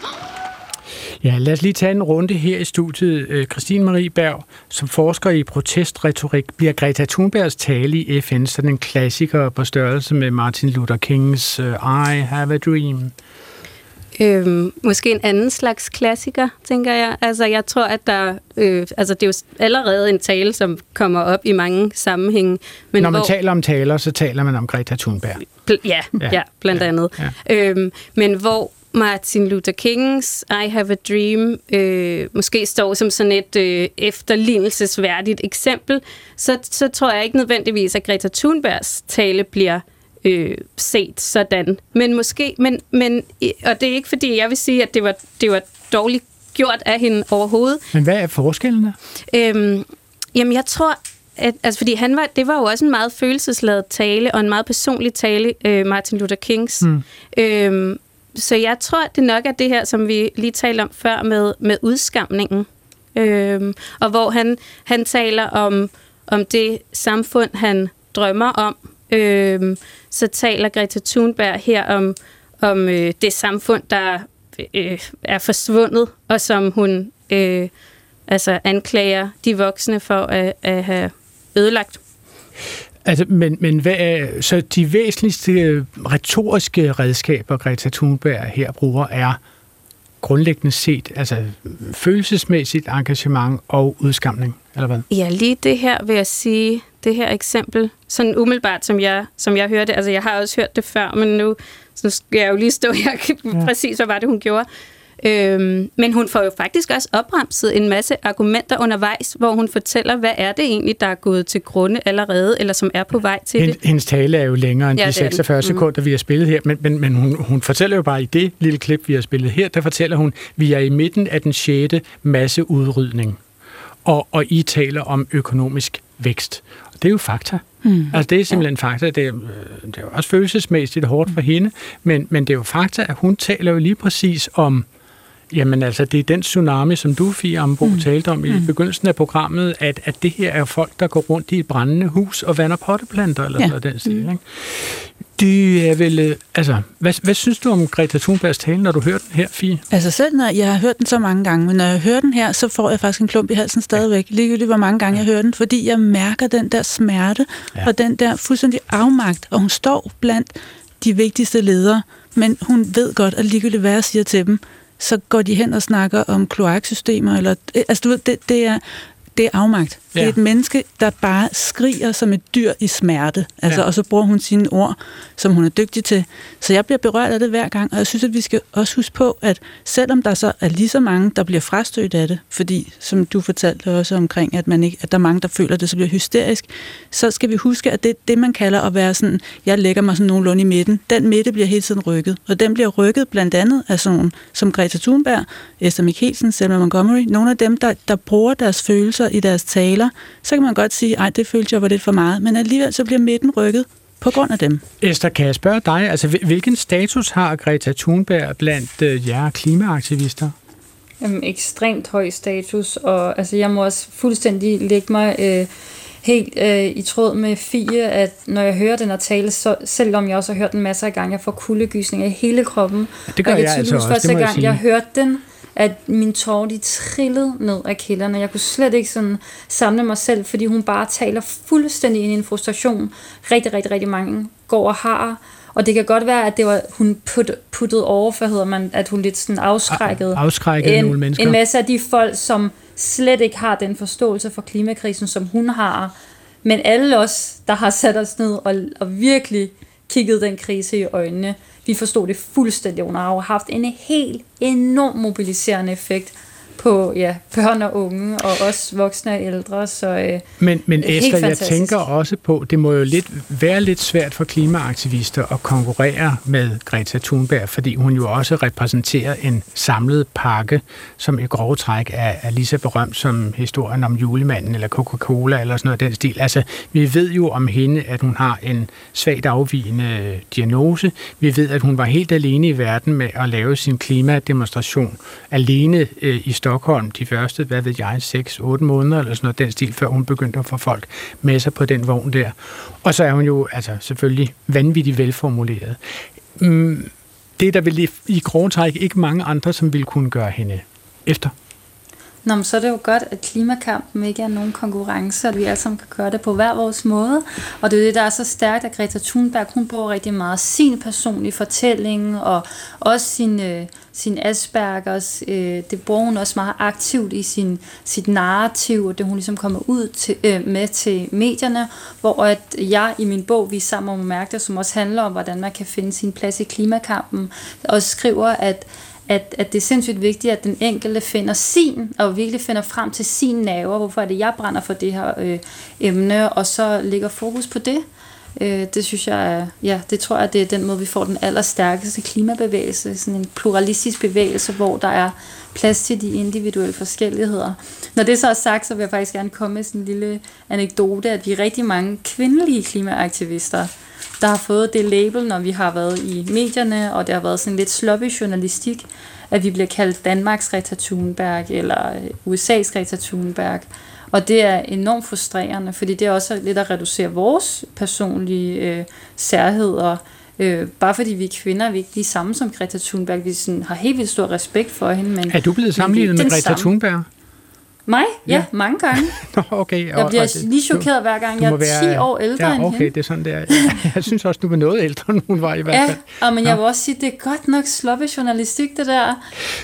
Ja, lad os lige tage en runde her i studiet. Øh, Christine Marie Berg, som forsker i protestretorik, bliver Greta Thunbergs tale i FN sådan en klassiker på størrelse med Martin Luther Kings øh, I Have a Dream. Øhm, måske en anden slags klassiker, tænker jeg. Altså, jeg tror, at der... Øh, altså, det er jo allerede en tale, som kommer op i mange sammenhænge. Men Når man hvor, taler om taler, så taler man om Greta Thunberg. Bl- ja, ja, ja, blandt ja, andet. Ja. Øhm, men hvor Martin Luther Kings I Have a Dream øh, måske står som sådan et øh, efterlignelsesværdigt eksempel, så, så tror jeg ikke nødvendigvis, at Greta Thunbergs tale bliver øh, set sådan. Men måske, men, men, og det er ikke fordi, jeg vil sige, at det var, det var dårligt gjort af hende overhovedet. Men hvad er forskellen der? Øhm, jamen, jeg tror, at, altså, fordi han var, det var jo også en meget følelsesladet tale, og en meget personlig tale, øh, Martin Luther Kings. Mm. Øhm, så jeg tror, det nok er det her, som vi lige talte om før med, med udskamningen. Øhm, og hvor han, han taler om, om det samfund, han drømmer om. Øhm, så taler Greta Thunberg her om, om øh, det samfund, der øh, er forsvundet, og som hun øh, altså anklager de voksne for at, at have ødelagt. Altså, men, men hvad er, så de væsentligste retoriske redskaber, Greta Thunberg her bruger, er grundlæggende set, altså følelsesmæssigt engagement og udskamning, eller hvad? Ja, lige det her vil jeg sige, det her eksempel, sådan umiddelbart, som jeg, som jeg hørte, altså jeg har også hørt det før, men nu, så skal jeg jo lige stå her, ja. præcis hvad var det, hun gjorde. Øhm, men hun får jo faktisk også opremset en masse argumenter undervejs, hvor hun fortæller, hvad er det egentlig, der er gået til grunde allerede, eller som er på vej til Hend, det. Hendes tale er jo længere end ja, de 46 mm. sekunder, vi har spillet her, men, men, men hun, hun fortæller jo bare i det lille klip, vi har spillet her, der fortæller hun, vi er i midten af den sjette masseudrydning, og, og I taler om økonomisk vækst. Og det er jo fakta. Mm. Altså det er simpelthen ja. fakta. Det er, øh, det er jo også følelsesmæssigt hårdt for hende, men, men det er jo fakta, at hun taler jo lige præcis om Jamen altså, det er den tsunami, som du, Fie Ambro, mm. talte om i mm. begyndelsen af programmet, at, at det her er folk, der går rundt i et brændende hus og vander potteplanter, eller ja. sådan den stil, mm. ikke? Det er vel, øh, altså, hvad, hvad synes du om Greta Thunbergs tale, når du hører den her, Fie? Altså selv når jeg har hørt den så mange gange, men når jeg hører den her, så får jeg faktisk en klump i halsen stadigvæk, ja. ligegyldigt hvor mange gange ja. jeg hører den, fordi jeg mærker den der smerte, ja. og den der fuldstændig afmagt, og hun står blandt de vigtigste ledere, men hun ved godt, at ligegyldigt hvad jeg siger til dem, så går de hen og snakker om kloaksystemer, eller, øh, altså du ved, det, det er, det er afmagt. Ja. Det er et menneske, der bare skriger som et dyr i smerte. Altså, ja. Og så bruger hun sine ord, som hun er dygtig til. Så jeg bliver berørt af det hver gang, og jeg synes, at vi skal også huske på, at selvom der så er lige så mange, der bliver frastødt af det, fordi, som du fortalte også omkring, at, man ikke, at der er mange, der føler, det så bliver hysterisk, så skal vi huske, at det er det, man kalder at være sådan, jeg lægger mig sådan nogenlunde i midten. Den midte bliver hele tiden rykket, og den bliver rykket blandt andet af sådan som Greta Thunberg, Esther Mikkelsen, Selma Montgomery, nogle af dem, der, der bruger deres følelser i deres taler, så kan man godt sige, at det følte jeg var lidt for meget, men alligevel så bliver midten rykket på grund af dem. Esther, kan jeg spørge dig, altså hvilken status har Greta Thunberg blandt øh, jer klimaaktivister? Jamen, ekstremt høj status, og altså, jeg må også fuldstændig lægge mig øh, helt øh, i tråd med Fie, at når jeg hører den her tale, så, selvom jeg også har hørt den masser af gange, jeg får kuldegysninger i hele kroppen. Ja, det gør og jeg, jeg altså også, første gang, jeg, jeg hørte den, at min tårer, de trillede ned af kælderne. Jeg kunne slet ikke sådan samle mig selv, fordi hun bare taler fuldstændig ind i en frustration. Rigtig, rigtig, rigtig mange går og har. Og det kan godt være, at det var, hun put, puttet over, for hedder man, at hun lidt sådan afskrækkede, afskrækkede en, nogle mennesker. en masse af de folk, som slet ikke har den forståelse for klimakrisen, som hun har. Men alle os, der har sat os ned og, og virkelig kiggede den krise i øjnene, vi forstod det fuldstændig. Hun har haft en helt enorm mobiliserende effekt på ja, børn og unge, og også voksne og ældre. Så, øh, men men Esther, jeg tænker også på, det må jo lidt, være lidt svært for klimaaktivister at konkurrere med Greta Thunberg, fordi hun jo også repræsenterer en samlet pakke, som i grove træk er, er lige så berømt som historien om julemanden eller Coca-Cola eller sådan noget den stil. Altså, vi ved jo om hende, at hun har en svagt afvigende diagnose. Vi ved, at hun var helt alene i verden med at lave sin klimademonstration alene øh, i Stockholm de første, hvad ved jeg, 6-8 måneder eller sådan noget, den stil, før hun begyndte at få folk med sig på den vogn der. Og så er hun jo altså selvfølgelig vanvittigt velformuleret. Mm, det er der vel i, i grove træk ikke mange andre, som ville kunne gøre hende efter. Nå, men så er det jo godt, at klimakampen ikke er nogen konkurrence, og at vi alle sammen kan gøre det på hver vores måde. Og det er det, der er så stærkt, at Greta Thunberg, hun bruger rigtig meget sin personlige fortælling, og også sin, øh, sin Aspergers, øh, det bruger hun også meget aktivt i sin, sit narrativ, og det hun ligesom kommer ud til, øh, med til medierne, hvor at jeg i min bog, Vi sammen om mærke som også handler om, hvordan man kan finde sin plads i klimakampen, også skriver, at at, at det er sindssygt vigtigt, at den enkelte finder sin, og virkelig finder frem til sin nerver, hvorfor er det, jeg brænder for det her øh, emne, og så lægger fokus på det. Øh, det synes jeg, ja, det tror jeg, det er den måde, vi får den allerstærkeste klimabevægelse, sådan en pluralistisk bevægelse, hvor der er plads til de individuelle forskelligheder. Når det så er sagt, så vil jeg faktisk gerne komme med sådan en lille anekdote, at vi er rigtig mange kvindelige klimaaktivister, der har fået det label, når vi har været i medierne, og det har været sådan lidt sloppy journalistik, at vi bliver kaldt Danmarks Greta Thunberg, eller USA's Greta Thunberg. Og det er enormt frustrerende, fordi det er også lidt at reducere vores personlige øh, særheder. Øh, bare fordi vi er kvinder, er vi ikke de samme som Greta Thunberg. Vi sådan, har helt vildt stor respekt for hende. Men, er du blevet sammenlignet med Greta samme. Thunberg? Mig? Ja, ja mange gange. Nå, okay. Jeg bliver og, lige chokeret hver gang. Jeg er være, 10 år ældre ja, end okay, hende. det er sådan der. Jeg synes også, du var noget ældre, end hun var i hvert fald. Ja, men jeg vil også sige, det er godt nok sloppe journalistik, det der.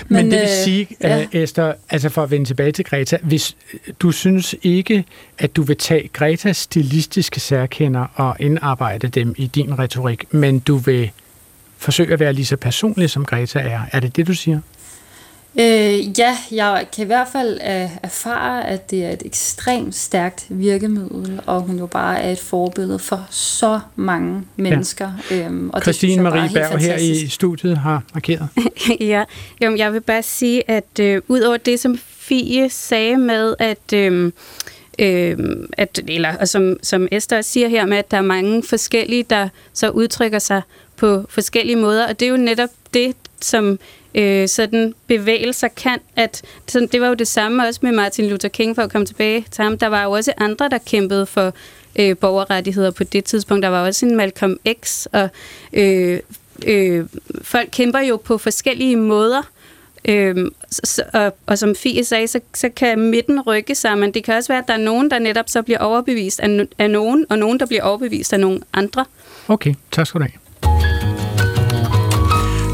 Men, men det vil øh, sige, ja. Esther, altså for at vende tilbage til Greta, hvis du synes ikke, at du vil tage Gretas stilistiske særkender og indarbejde dem i din retorik, men du vil forsøge at være lige så personlig, som Greta er. Er det det, du siger? Øh, ja, jeg kan i hvert fald uh, erfare, at det er et ekstremt stærkt virkemiddel, og hun jo bare er et forbillede for så mange mennesker. Ja. Øhm, og Christine Marie Berg her i studiet har markeret. ja, jamen, jeg vil bare sige, at øh, ud over det, som Fie sagde med, at... Øh, øh, at, eller og som, som Esther siger her med, at der er mange forskellige, der så udtrykker sig på forskellige måder, og det er jo netop det, som øh, sådan bevægelser kan, at sådan, det var jo det samme også med Martin Luther King, for at komme tilbage til ham. Der var jo også andre, der kæmpede for øh, borgerrettigheder på det tidspunkt. Der var også en Malcolm X, og øh, øh, folk kæmper jo på forskellige måder, Øhm, og, og som Fie sagde, så, så kan midten rykke sig, men det kan også være, at der er nogen, der netop så bliver overbevist af, af nogen, og nogen, der bliver overbevist af nogen andre. Okay, tak skal du have.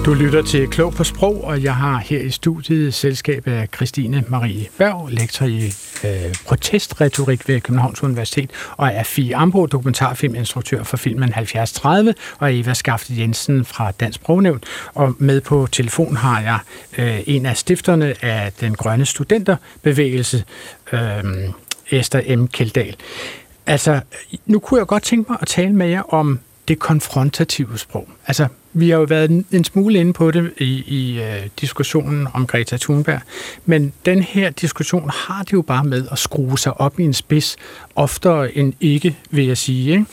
Du lytter til Klog på Sprog, og jeg har her i studiet selskab af Christine Marie Berg, lektor i øh, protestretorik ved Københavns Universitet, og er Fie Ambro, dokumentarfilminstruktør for filmen 7030, og Eva Skafte Jensen fra Dansk Sprognævn. Og med på telefon har jeg øh, en af stifterne af den grønne studenterbevægelse, øh, Esther M. Keldahl. Altså, nu kunne jeg godt tænke mig at tale med jer om det konfrontative sprog. Altså, vi har jo været en smule inde på det i, i uh, diskussionen om Greta Thunberg, men den her diskussion har det jo bare med at skrue sig op i en spids, oftere end ikke, vil jeg sige. Ikke?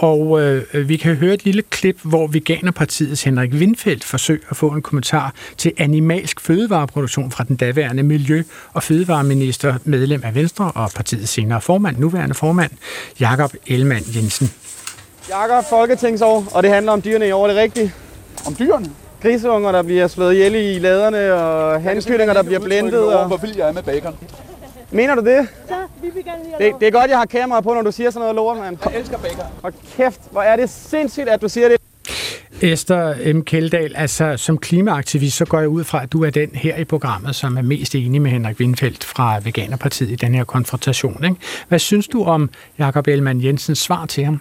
Og øh, vi kan høre et lille klip, hvor Veganerpartiets Henrik Windfeldt forsøger at få en kommentar til animalsk fødevareproduktion fra den daværende Miljø- og Fødevareminister, medlem af Venstre og partiets senere formand, nuværende formand, Jakob Ellemann Jensen. Jakob, Folketingsår, og det handler om dyrene i år, er det rigtigt? Om dyrene? Griseunger, der bliver slået ihjel i laderne, og hanskyllinger, der bliver blændet. Og... Hvor vild jeg er med bacon. Mener du det? Ja, vi vil gerne det, det er godt, jeg har kamera på, når du siger sådan noget lort, mand. Jeg elsker bacon. Og kæft, hvor er det sindssygt, at du siger det. Esther M. Keldahl, altså som klimaaktivist, så går jeg ud fra, at du er den her i programmet, som er mest enig med Henrik Windfeldt fra Veganerpartiet i den her konfrontation. Ikke? Hvad synes du om Jakob Ellemann Jensens svar til ham?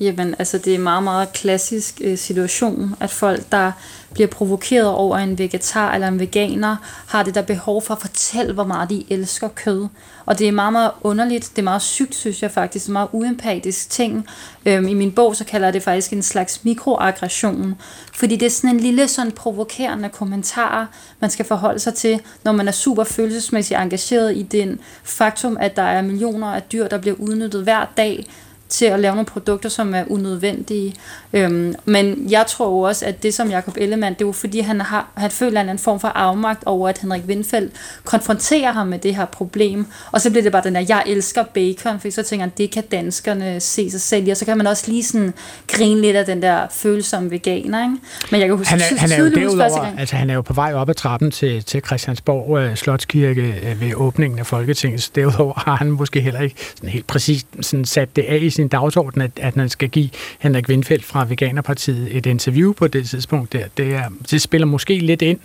Jamen, altså det er en meget, meget klassisk øh, situation, at folk, der bliver provokeret over en vegetar eller en veganer, har det der behov for at fortælle, hvor meget de elsker kød. Og det er meget, meget underligt, det er meget sygt, synes jeg faktisk, det er meget uempatisk ting. Øhm, I min bog, så kalder jeg det faktisk en slags mikroaggression, fordi det er sådan en lille, sådan provokerende kommentar, man skal forholde sig til, når man er super følelsesmæssigt engageret i den faktum, at der er millioner af dyr, der bliver udnyttet hver dag, til at lave nogle produkter, som er unødvendige. Øhm, men jeg tror også, at det som Jacob Ellemann, det er jo fordi, han, har, han føler en anden form for afmagt over, at Henrik Windfeldt konfronterer ham med det her problem. Og så bliver det bare den der, jeg elsker bacon, for så tænker han, det kan danskerne se sig selv i. Og så kan man også lige sådan grine lidt af den der følsomme veganer. Ikke? Men jeg kan huske, han er, han er jo derudover, altså han er jo på vej op ad trappen til, til Christiansborg øh, Slotskirke øh, ved åbningen af Folketinget. Derudover har han måske heller ikke sådan helt præcist sådan sat det af i sin dagsorden, at, at man skal give Henrik Windfeldt fra Veganerpartiet et interview på det tidspunkt der. Det, er, det spiller måske lidt ind,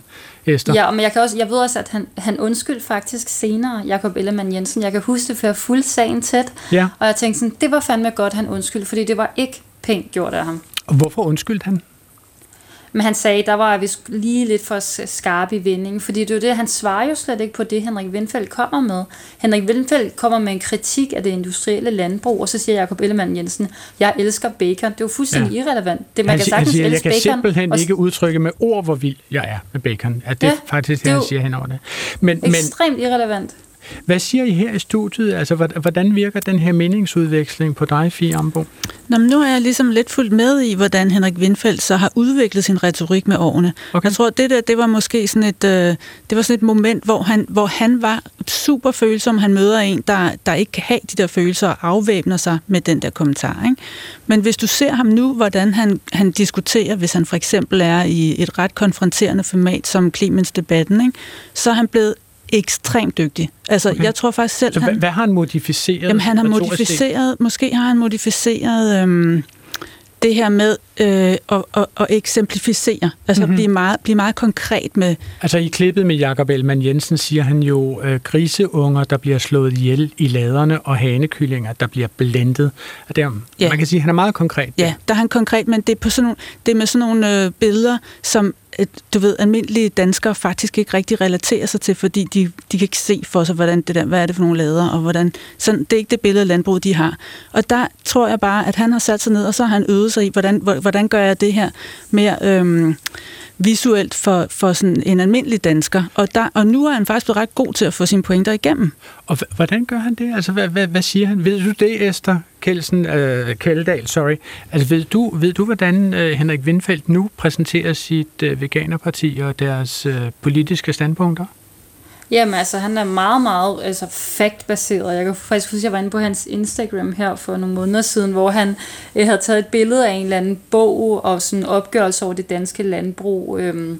Esther. Ja, men jeg, kan også, jeg ved også, at han, han undskyld faktisk senere, Jakob Ellemann Jensen. Jeg kan huske det, for jeg fulgte sagen tæt. Ja. Og jeg tænkte sådan, det var fandme godt, han undskyld, fordi det var ikke pænt gjort af ham. Og hvorfor undskyldte han? Men han sagde, der var vi lige lidt for skarp i vendingen, fordi det er det, han svarer jo slet ikke på det, Henrik Windfeldt kommer med. Henrik Windfeldt kommer med en kritik af det industrielle landbrug, og så siger Jacob Ellemann Jensen, jeg elsker bacon. Det er jo fuldstændig ja. irrelevant. Det, man han, kan sagtens han siger, jeg kan bacon. simpelthen og, ikke udtrykke med ord, hvor vild jeg er med bacon. At det Ja, er faktisk det, han siger henover det. Men, men ekstremt irrelevant. Hvad siger I her i studiet? Altså, hvordan- virker den her meningsudveksling på dig, Fie Ambo? Nå, men nu er jeg ligesom lidt fuldt med i, hvordan Henrik Windfeldt så har udviklet sin retorik med årene. Okay. Jeg tror, det der, det var måske sådan et, øh, det var sådan et moment, hvor han, hvor han var super følsom. Han møder en, der, der ikke kan have de der følelser og afvæbner sig med den der kommentar. Ikke? Men hvis du ser ham nu, hvordan han, han diskuterer, hvis han for eksempel er i et ret konfronterende format som Clemens debatten, ikke? så er han blevet ekstremt dygtig. Altså, Okay. jeg tror faktisk selv, Så han... hvad, har han modificeret? Jamen, han har modificeret, måske har han modificeret øhm, det her med øh, at, at, at eksemplificere, altså Mhm. mm-hmm. blive, meget, blive meget konkret med, Altså i klippet med Jakob Ellemann Jensen siger han jo øh, griseunger, der bliver slået ihjel i laderne, og hanekyllinger, der bliver blendet. Og det er, Ja. Man kan sige, at han er meget konkret. ja, der er han konkret, men det er, på sådan nogle, det er med sådan nogle øh, billeder, som du ved, almindelige danskere faktisk ikke rigtig relaterer sig til, fordi de, de kan ikke se for sig, hvordan det der, hvad er det for nogle lader, og hvordan, sådan, det er ikke det billede af landbruget, de har. Og der tror jeg bare, at han har sat sig ned, og så har han øvet sig i, hvordan, hvordan gør jeg det her mere øhm, visuelt for, for sådan en almindelig dansker. Og, der, og nu er han faktisk blevet ret god til at få sine pointer igennem. Og h- hvordan gør han det? Altså, hvad, hvad, hvad siger han? Ved du det, Esther Kelsen, øh, Kjeldahl, sorry? Altså, ved du, ved du hvordan øh, Henrik Windfeldt nu præsenterer sit øh, veganerparti og deres øh, politiske standpunkter? Jamen altså, han er meget, meget altså, factbaseret. Jeg kan faktisk huske, at jeg var inde på hans Instagram her for nogle måneder siden, hvor han øh, havde taget et billede af en eller anden bog og sådan en opgørelse over det danske landbrug, Øh,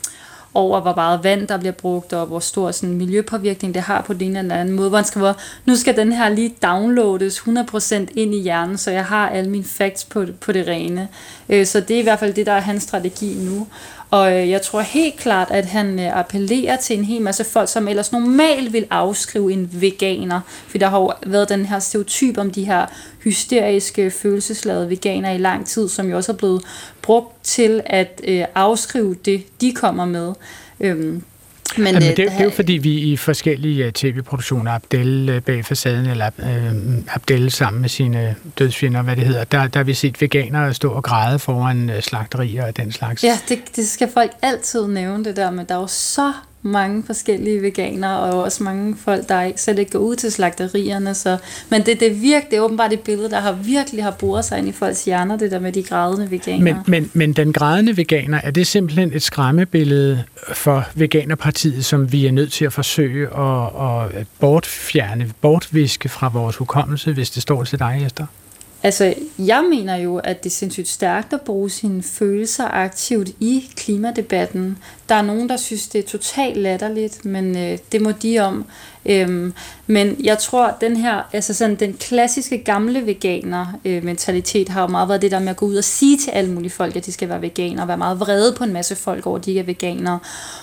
over hvor meget vand, der bliver brugt, og hvor stor sådan, miljøpåvirkning det har på den ene eller anden måde. Hvor han hvor, nu skal den her lige downloades 100% ind i hjernen, så jeg har alle mine facts på, på det rene. Øh, så det er i hvert fald det, der er hans strategi nu. Og øh, jeg tror helt klart, at han øh, appellerer til en hel masse folk, som ellers normalt vil afskrive en veganer. For der har jo været den her stereotyp om de her hysteriske, følelsesladede veganer i lang tid, som jo også er blevet brugt til at øh, afskrive det, de kommer med. Øhm, men, Jamen, øh, det, det er jo fordi, vi i forskellige øh, tv-produktioner, Abdel øh, bag facaden, eller øh, Abdel sammen med sine dødsfjender, hvad det hedder, der, der har vi set veganere stå og græde foran slagterier og den slags. Ja, det, det skal folk altid nævne det der, men der er jo så mange forskellige veganere, og også mange folk, der ikke, slet ikke går ud til slagterierne. Så, men det, det, virker, det er åbenbart et billede, der har virkelig har boret sig ind i folks hjerner, det der med de grædende veganere. Men, men, men den grædende veganer, er det simpelthen et skræmmebillede for Veganerpartiet, som vi er nødt til at forsøge at, at bortfjerne, bortviske fra vores hukommelse, hvis det står til dig, Esther? Altså, jeg mener jo, at det er sindssygt stærkt at bruge sine følelser aktivt i klimadebatten. Der er nogen, der synes, det er totalt latterligt, men øh, det må de om. Øhm, men jeg tror, at den her, altså sådan den klassiske gamle veganer øh, mentalitet har jo meget været det der med at gå ud og sige til alle mulige folk, at de skal være veganer, og være meget vrede på en masse folk over, at de ikke er veganere.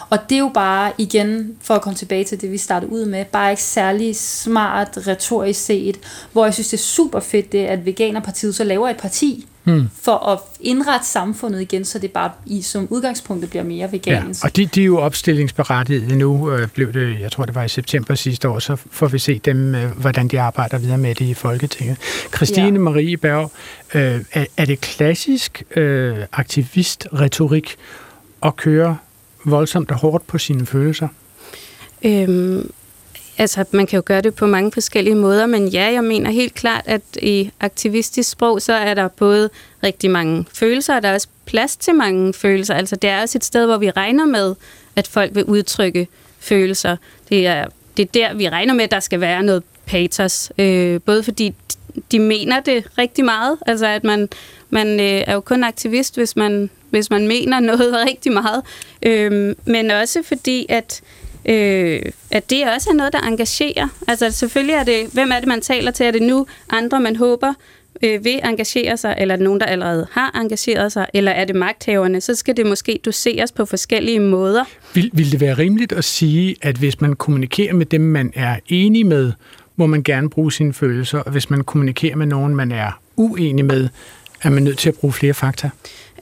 Og det er jo bare, igen, for at komme tilbage til det, vi startede ud med, bare ikke særlig smart retorisk set, hvor jeg synes, det er super fedt, det, at Veganerpartiet så laver et parti, Hmm. for at indrette samfundet igen, så det bare i som udgangspunkt bliver mere Ja, vegansk. og de, de er jo opstillingsberettigede nu, øh, blev det, jeg tror det var i september sidste år, så får vi se dem, øh, hvordan de arbejder videre med det i Folketinget. Christine Ja. Marie Berg, øh, er, er det klassisk øh, aktivist-retorik at køre voldsomt og hårdt på sine følelser? Øhm, Altså, man kan jo gøre det på mange forskellige måder, men ja, jeg mener helt klart, at i aktivistisk sprog, så er der både rigtig mange følelser, og der er også plads til mange følelser. Altså, det er også et sted, hvor vi regner med, at folk vil udtrykke følelser. Det er, det er der, vi regner med, at der skal være noget patos. Øh, både fordi de mener det rigtig meget, altså at man, man øh, er jo kun aktivist, hvis man, hvis man mener noget rigtig meget, øh, men også fordi, at øh, at det også er noget, der engagerer. Altså selvfølgelig er det, hvem er det, man taler til? Er det nu andre, man håber øh, vil engagere sig, eller er det nogen, der allerede har engageret sig, eller er det magthaverne? Så skal det måske doseres på forskellige måder. Vil, vil det være rimeligt at sige, at hvis man kommunikerer med dem, man er enig med, må man gerne bruge sine følelser, og hvis man kommunikerer med nogen, man er uenig med, er man nødt til at bruge flere fakta?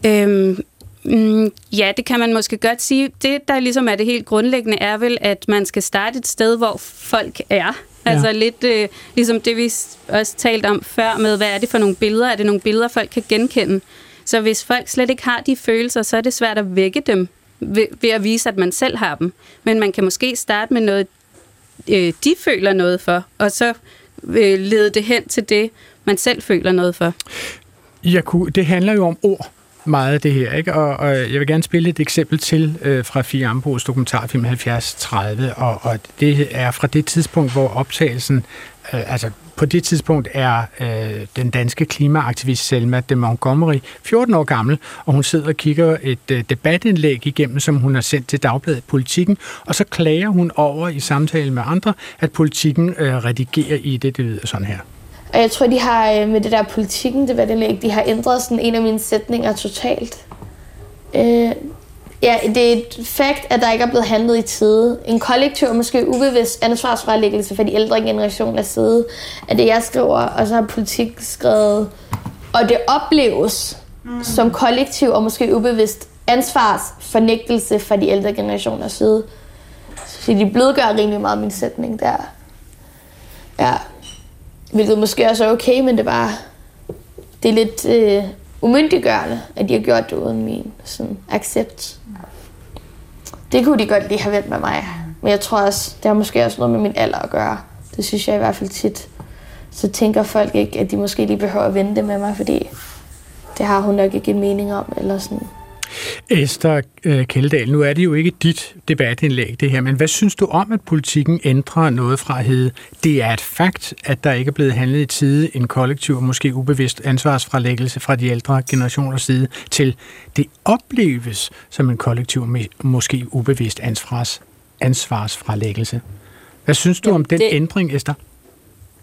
Øhm, Mm, ja, det kan man måske godt sige. Det, der ligesom er det helt grundlæggende, er vel, at man skal starte et sted, hvor folk er. Ja. Altså lidt øh, ligesom det, vi også talte om før med, hvad er det for nogle billeder? Er det nogle billeder, folk kan genkende? Så hvis folk slet ikke har de følelser, så er det svært at vække dem ved, ved at vise, at man selv har dem. Men man kan måske starte med noget, øh, de føler noget for, og så øh, lede det hen til det, man selv føler noget for. Jeg kunne, det handler jo om ord meget af det her, ikke? Og, og jeg vil gerne spille et eksempel til øh, fra Fie Ambros dokumentarfilm 7030, og, og det er fra det tidspunkt, hvor optagelsen, øh, altså på det tidspunkt er øh, den danske klimaaktivist Selma de Montgomery 14 år gammel, og hun sidder og kigger et øh, debatindlæg igennem, som hun har sendt til Dagbladet Politikken, og så klager hun over i samtale med andre, at politikken øh, redigerer i det, det lyder sådan her. Og jeg tror, de har øh, med det der politikken, det var det de har ændret sådan en af mine sætninger totalt. Øh, ja, det er et fakt, at der ikke er blevet handlet i tide. En kollektiv og måske ubevidst ansvarsfralæggelse for de ældre generationer side af det, jeg skriver, og så har politik skrevet, og det opleves mm. som kollektiv og måske ubevidst ansvarsfornægtelse for de ældre generationers side. Så de blødgør rimelig meget min sætning der. Ja. Hvilket måske også er okay, men det var det er lidt øh, umyndiggørende, at de har gjort det uden min sådan, accept. Det kunne de godt lige have vendt med mig. Men jeg tror også, det har måske også noget med min alder at gøre. Det synes jeg i hvert fald tit. Så tænker folk ikke, at de måske lige behøver at vente med mig, fordi det har hun nok ikke en mening om. Eller sådan. Esther øh, Kjeldahl, nu er det jo ikke dit debatindlæg det her, men hvad synes du om, at politikken ændrer noget fra at hedde, det er et fakt, at der ikke er blevet handlet i tide en kollektiv og måske ubevidst ansvarsfralæggelse fra de ældre generationers side, til det opleves som en kollektiv måske ubevidst ansvars, ansvarsfralæggelse. Hvad synes du Jamen, om den det... ændring, Esther?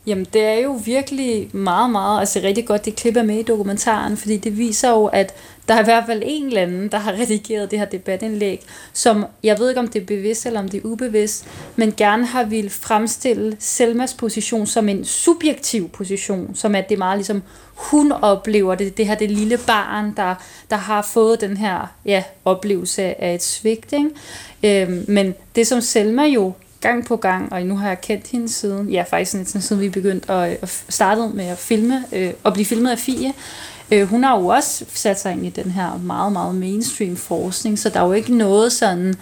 Jamen, det er jo virkelig meget, meget, altså rigtig godt, det klipper med i dokumentaren, fordi det viser jo, at der er i hvert fald en eller anden, der har redigeret det her debatindlæg, som, jeg ved ikke om det er bevidst eller om det er ubevidst, men gerne har vil fremstille Selmas position som en subjektiv position, som at det er meget ligesom, hun oplever det, det her det lille barn, der, der har fået den her ja, oplevelse af et svigt. Ikke? Øhm, men det som Selma jo gang på gang, og nu har jeg kendt hende siden, ja faktisk sådan, siden vi begyndte at, at starte med at filme, øh, blive filmet af Fie. Øh, hun har jo også sat sig ind i den her meget, meget mainstream forskning, så der er jo ikke noget sådan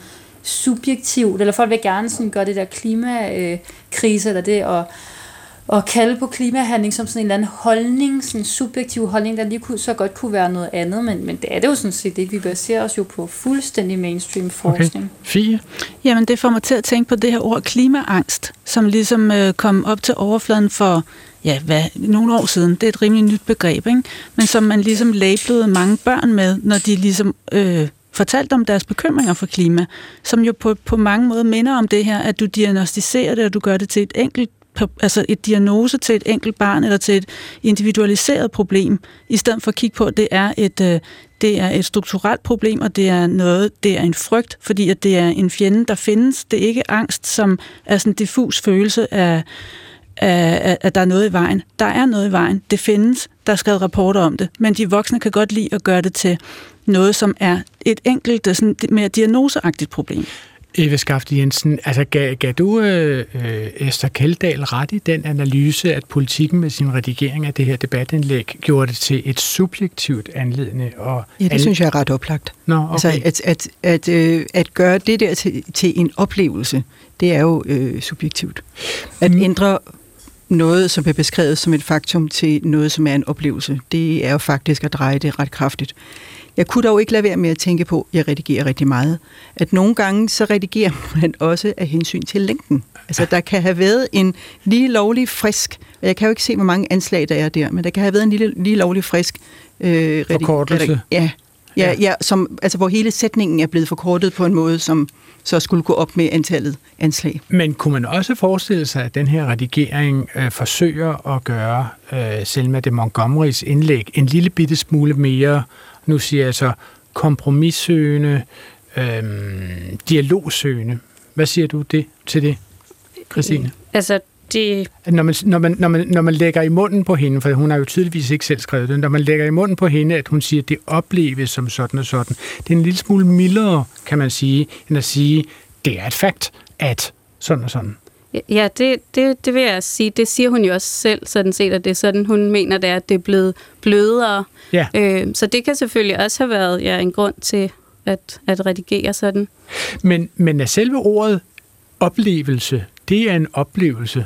subjektivt, eller folk vil gerne sådan gøre det der klimakrise, eller det, og at kalde på klimahandling som sådan en eller anden holdning, sådan en subjektiv holdning, der lige kunne, så godt kunne være noget andet, men, men det er det jo sådan set ikke. Vi baserer os jo på fuldstændig mainstream forskning. Okay. Fie? Jamen, det får mig til at tænke på det her ord klimaangst, som ligesom øh, kom op til overfladen for ja, hvad, nogle år siden. Det er et rimelig nyt begreb, ikke? men som man ligesom labelede mange børn med, når de ligesom... Øh, fortalt om deres bekymringer for klima, som jo på, på mange måder minder om det her, at du diagnostiserer det, og du gør det til et enkelt altså et diagnose til et enkelt barn eller til et individualiseret problem, i stedet for at kigge på, at det er et, øh, det er et strukturelt problem, og det er noget, det er en frygt, fordi at det er en fjende, der findes. Det er ikke angst, som er sådan en diffus følelse af, af, at der er noget i vejen. Der er noget i vejen. Det findes. Der er skrevet rapporter om det. Men de voksne kan godt lide at gøre det til noget, som er et enkelt, øh, sådan mere diagnoseagtigt problem. Eva Skafte Jensen, altså gav, gav du øh, Esther Keldahl ret i den analyse, at politikken med sin redigering af det her debatindlæg gjorde det til et subjektivt anledende? Og ja, det an... synes jeg er ret oplagt. Nå, okay. Altså, at, at, at, øh, at gøre det der til, til en oplevelse, det er jo øh, subjektivt. At mm. ændre noget, som er beskrevet som et faktum, til noget, som er en oplevelse, det er jo faktisk at dreje det ret kraftigt. Jeg kunne dog ikke lade være med at tænke på, at jeg redigerer rigtig meget, at nogle gange så redigerer man også af hensyn til længden. Altså der kan have været en lige lovlig frisk, og jeg kan jo ikke se, hvor mange anslag der er der, men der kan have været en lille, lige lovlig frisk øh, Forkortelse. Ja, ja, ja som, altså hvor hele sætningen er blevet forkortet på en måde, som så skulle gå op med antallet anslag. Men kunne man også forestille sig, at den her redigering øh, forsøger at gøre øh, Selma de Montgomerys indlæg en lille bitte smule mere nu siger jeg så kompromissøgende, øhm, dialogsøgende. Hvad siger du det, til det, Christine? Altså, det... Når man, når, man, når, man, når man lægger i munden på hende, for hun har jo tydeligvis ikke selv skrevet det, når man lægger i munden på hende, at hun siger, at det opleves som sådan og sådan, det er en lille smule mildere, kan man sige, end at sige, det er et fakt, at sådan og sådan. Ja, det, det, det vil jeg sige. Det siger hun jo også selv, sådan set, at det er sådan, hun mener, det er, at det er blevet blødere. Ja. Øh, så det kan selvfølgelig også have været ja, en grund til at, at redigere sådan. Men, men er selve ordet oplevelse, det er en oplevelse.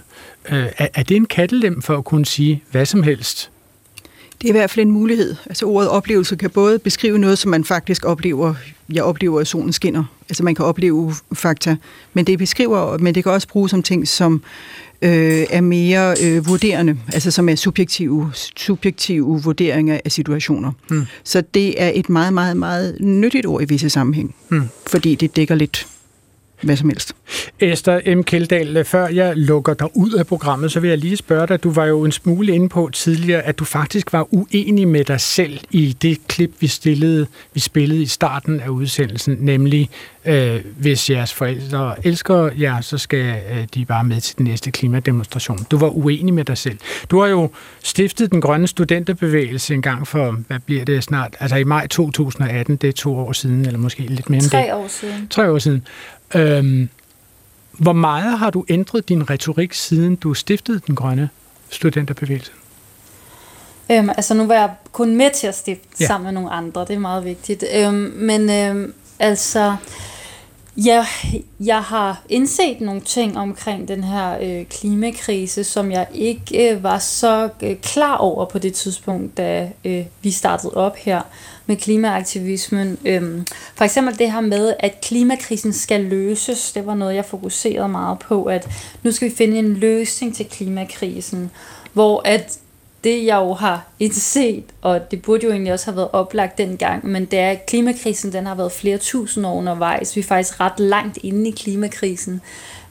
Øh, er, er det en kattelem for at kunne sige hvad som helst? Det er i hvert fald en mulighed. Altså ordet oplevelse kan både beskrive noget, som man faktisk oplever. Jeg oplever, at solen skinner. Altså man kan opleve fakta. Men det beskriver, men det kan også bruges som ting, som øh, er mere øh, vurderende, altså som er subjektive, subjektive vurderinger af situationer. Mm. Så det er et meget, meget, meget nyttigt ord i visse sammenhæng, mm. fordi det dækker lidt hvad som helst. Esther M. Keldahl, før jeg lukker dig ud af programmet, så vil jeg lige spørge dig, du var jo en smule inde på tidligere, at du faktisk var uenig med dig selv i det klip, vi, stillede, vi spillede i starten af udsendelsen, nemlig øh, hvis jeres forældre elsker jer, så skal øh, de bare med til den næste klimademonstration. Du var uenig med dig selv. Du har jo stiftet den grønne studenterbevægelse en gang for, hvad bliver det snart, altså i maj 2018, det er to år siden, eller måske lidt mere end det. Tre år siden. Tre år siden. Øhm, hvor meget har du ændret din retorik, siden du stiftede den grønne studenterbevægelse? Øhm, altså nu var jeg kun med til at stifte ja. sammen med nogle andre, det er meget vigtigt. Øhm, men øhm, altså, ja, jeg har indset nogle ting omkring den her øh, klimakrise, som jeg ikke øh, var så øh, klar over på det tidspunkt, da øh, vi startede op her med klimaaktivismen. Øhm, for eksempel det her med, at klimakrisen skal løses. Det var noget, jeg fokuserede meget på, at nu skal vi finde en løsning til klimakrisen, hvor at det jeg jo har indset, og det burde jo egentlig også have været oplagt dengang, men det er, at klimakrisen den har været flere tusind år undervejs. Vi er faktisk ret langt inde i klimakrisen.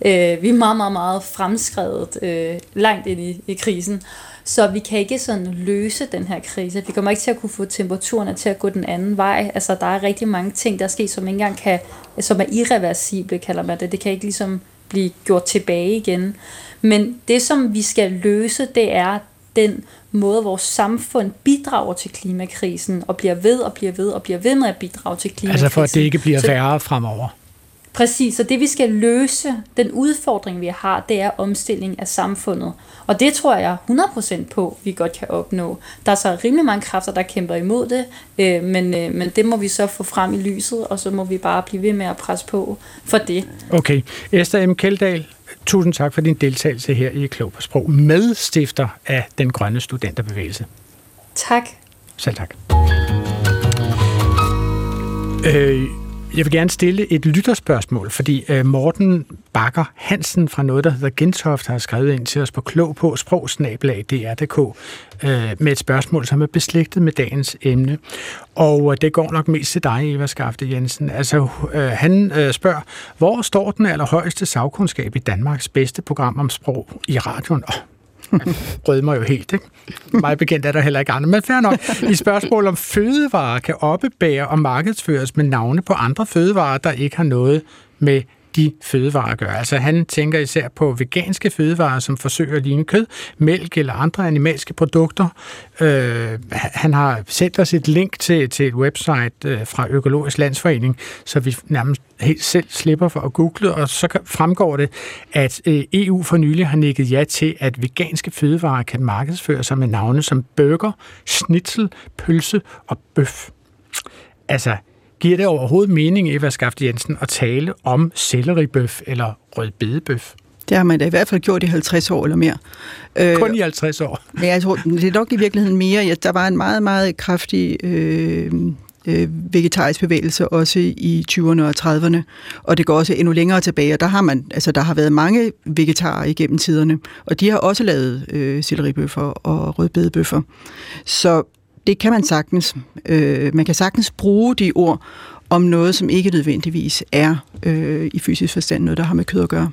Øh, vi er meget, meget, meget fremskrevet øh, langt inde i, i krisen. Så vi kan ikke sådan løse den her krise. Vi kommer ikke til at kunne få temperaturerne til at gå den anden vej. Altså, der er rigtig mange ting, der sker, som ikke engang kan, som er irreversible, kalder man det. Det kan ikke ligesom blive gjort tilbage igen. Men det, som vi skal løse, det er den måde, vores samfund bidrager til klimakrisen, og bliver ved og bliver ved og bliver ved med at bidrage til klimakrisen. Altså for at det ikke bliver værre fremover. Præcis, så det vi skal løse, den udfordring vi har, det er omstilling af samfundet. Og det tror jeg 100% på, vi godt kan opnå. Der er så rimelig mange kræfter, der kæmper imod det, øh, men, øh, men det må vi så få frem i lyset, og så må vi bare blive ved med at presse på for det. Okay. Esther M. Keldahl, tusind tak for din deltagelse her i Klog på Sprog, medstifter af den grønne studenterbevægelse. Tak. Selv tak. Øh, jeg vil gerne stille et lytterspørgsmål, fordi øh, Morten Bakker Hansen fra noget, der hedder Gentoft, har skrevet ind til os på klog på sprogsnabelag.dr.dk øh, med et spørgsmål, som er beslægtet med dagens emne. Og øh, det går nok mest til dig, Eva Skafte Jensen. Altså, han spørger, hvor står den allerhøjeste sagkundskab i Danmarks bedste program om sprog i radioen? Oh, Rød mig jo helt, ikke? Meget bekendt er der heller ikke andre. Men fair nok. I spørgsmål om fødevarer kan oppebære og markedsføres med navne på andre fødevarer, der ikke har noget med de fødevarer gør. Altså han tænker især på veganske fødevarer, som forsøger at ligne kød, mælk eller andre animalske produkter. Øh, han har sendt os et link til, til et website øh, fra Økologisk Landsforening, så vi nærmest helt selv slipper for at google, og så fremgår det, at øh, EU for nylig har nikket ja til, at veganske fødevarer kan markedsføre sig med navne som burger, schnitzel, pølse og bøf. Altså, giver det overhovedet mening, Eva Skaft Jensen, at tale om selleribøf eller rødbedebøf? Det har man da i hvert fald gjort i 50 år eller mere. Øh, Kun i 50 år. Men jeg tror, det er nok i virkeligheden mere. Der var en meget, meget kraftig øh, øh, vegetarisk bevægelse også i 20'erne og 30'erne, og det går også endnu længere tilbage, og der har, man, altså, der har været mange vegetarer igennem tiderne, og de har også lavet øh, selleribøffer og rødbedebøffer. Så det kan man sagtens. Øh, man kan sagtens bruge de ord om noget, som ikke nødvendigvis er øh, i fysisk forstand noget, der har med kød at gøre.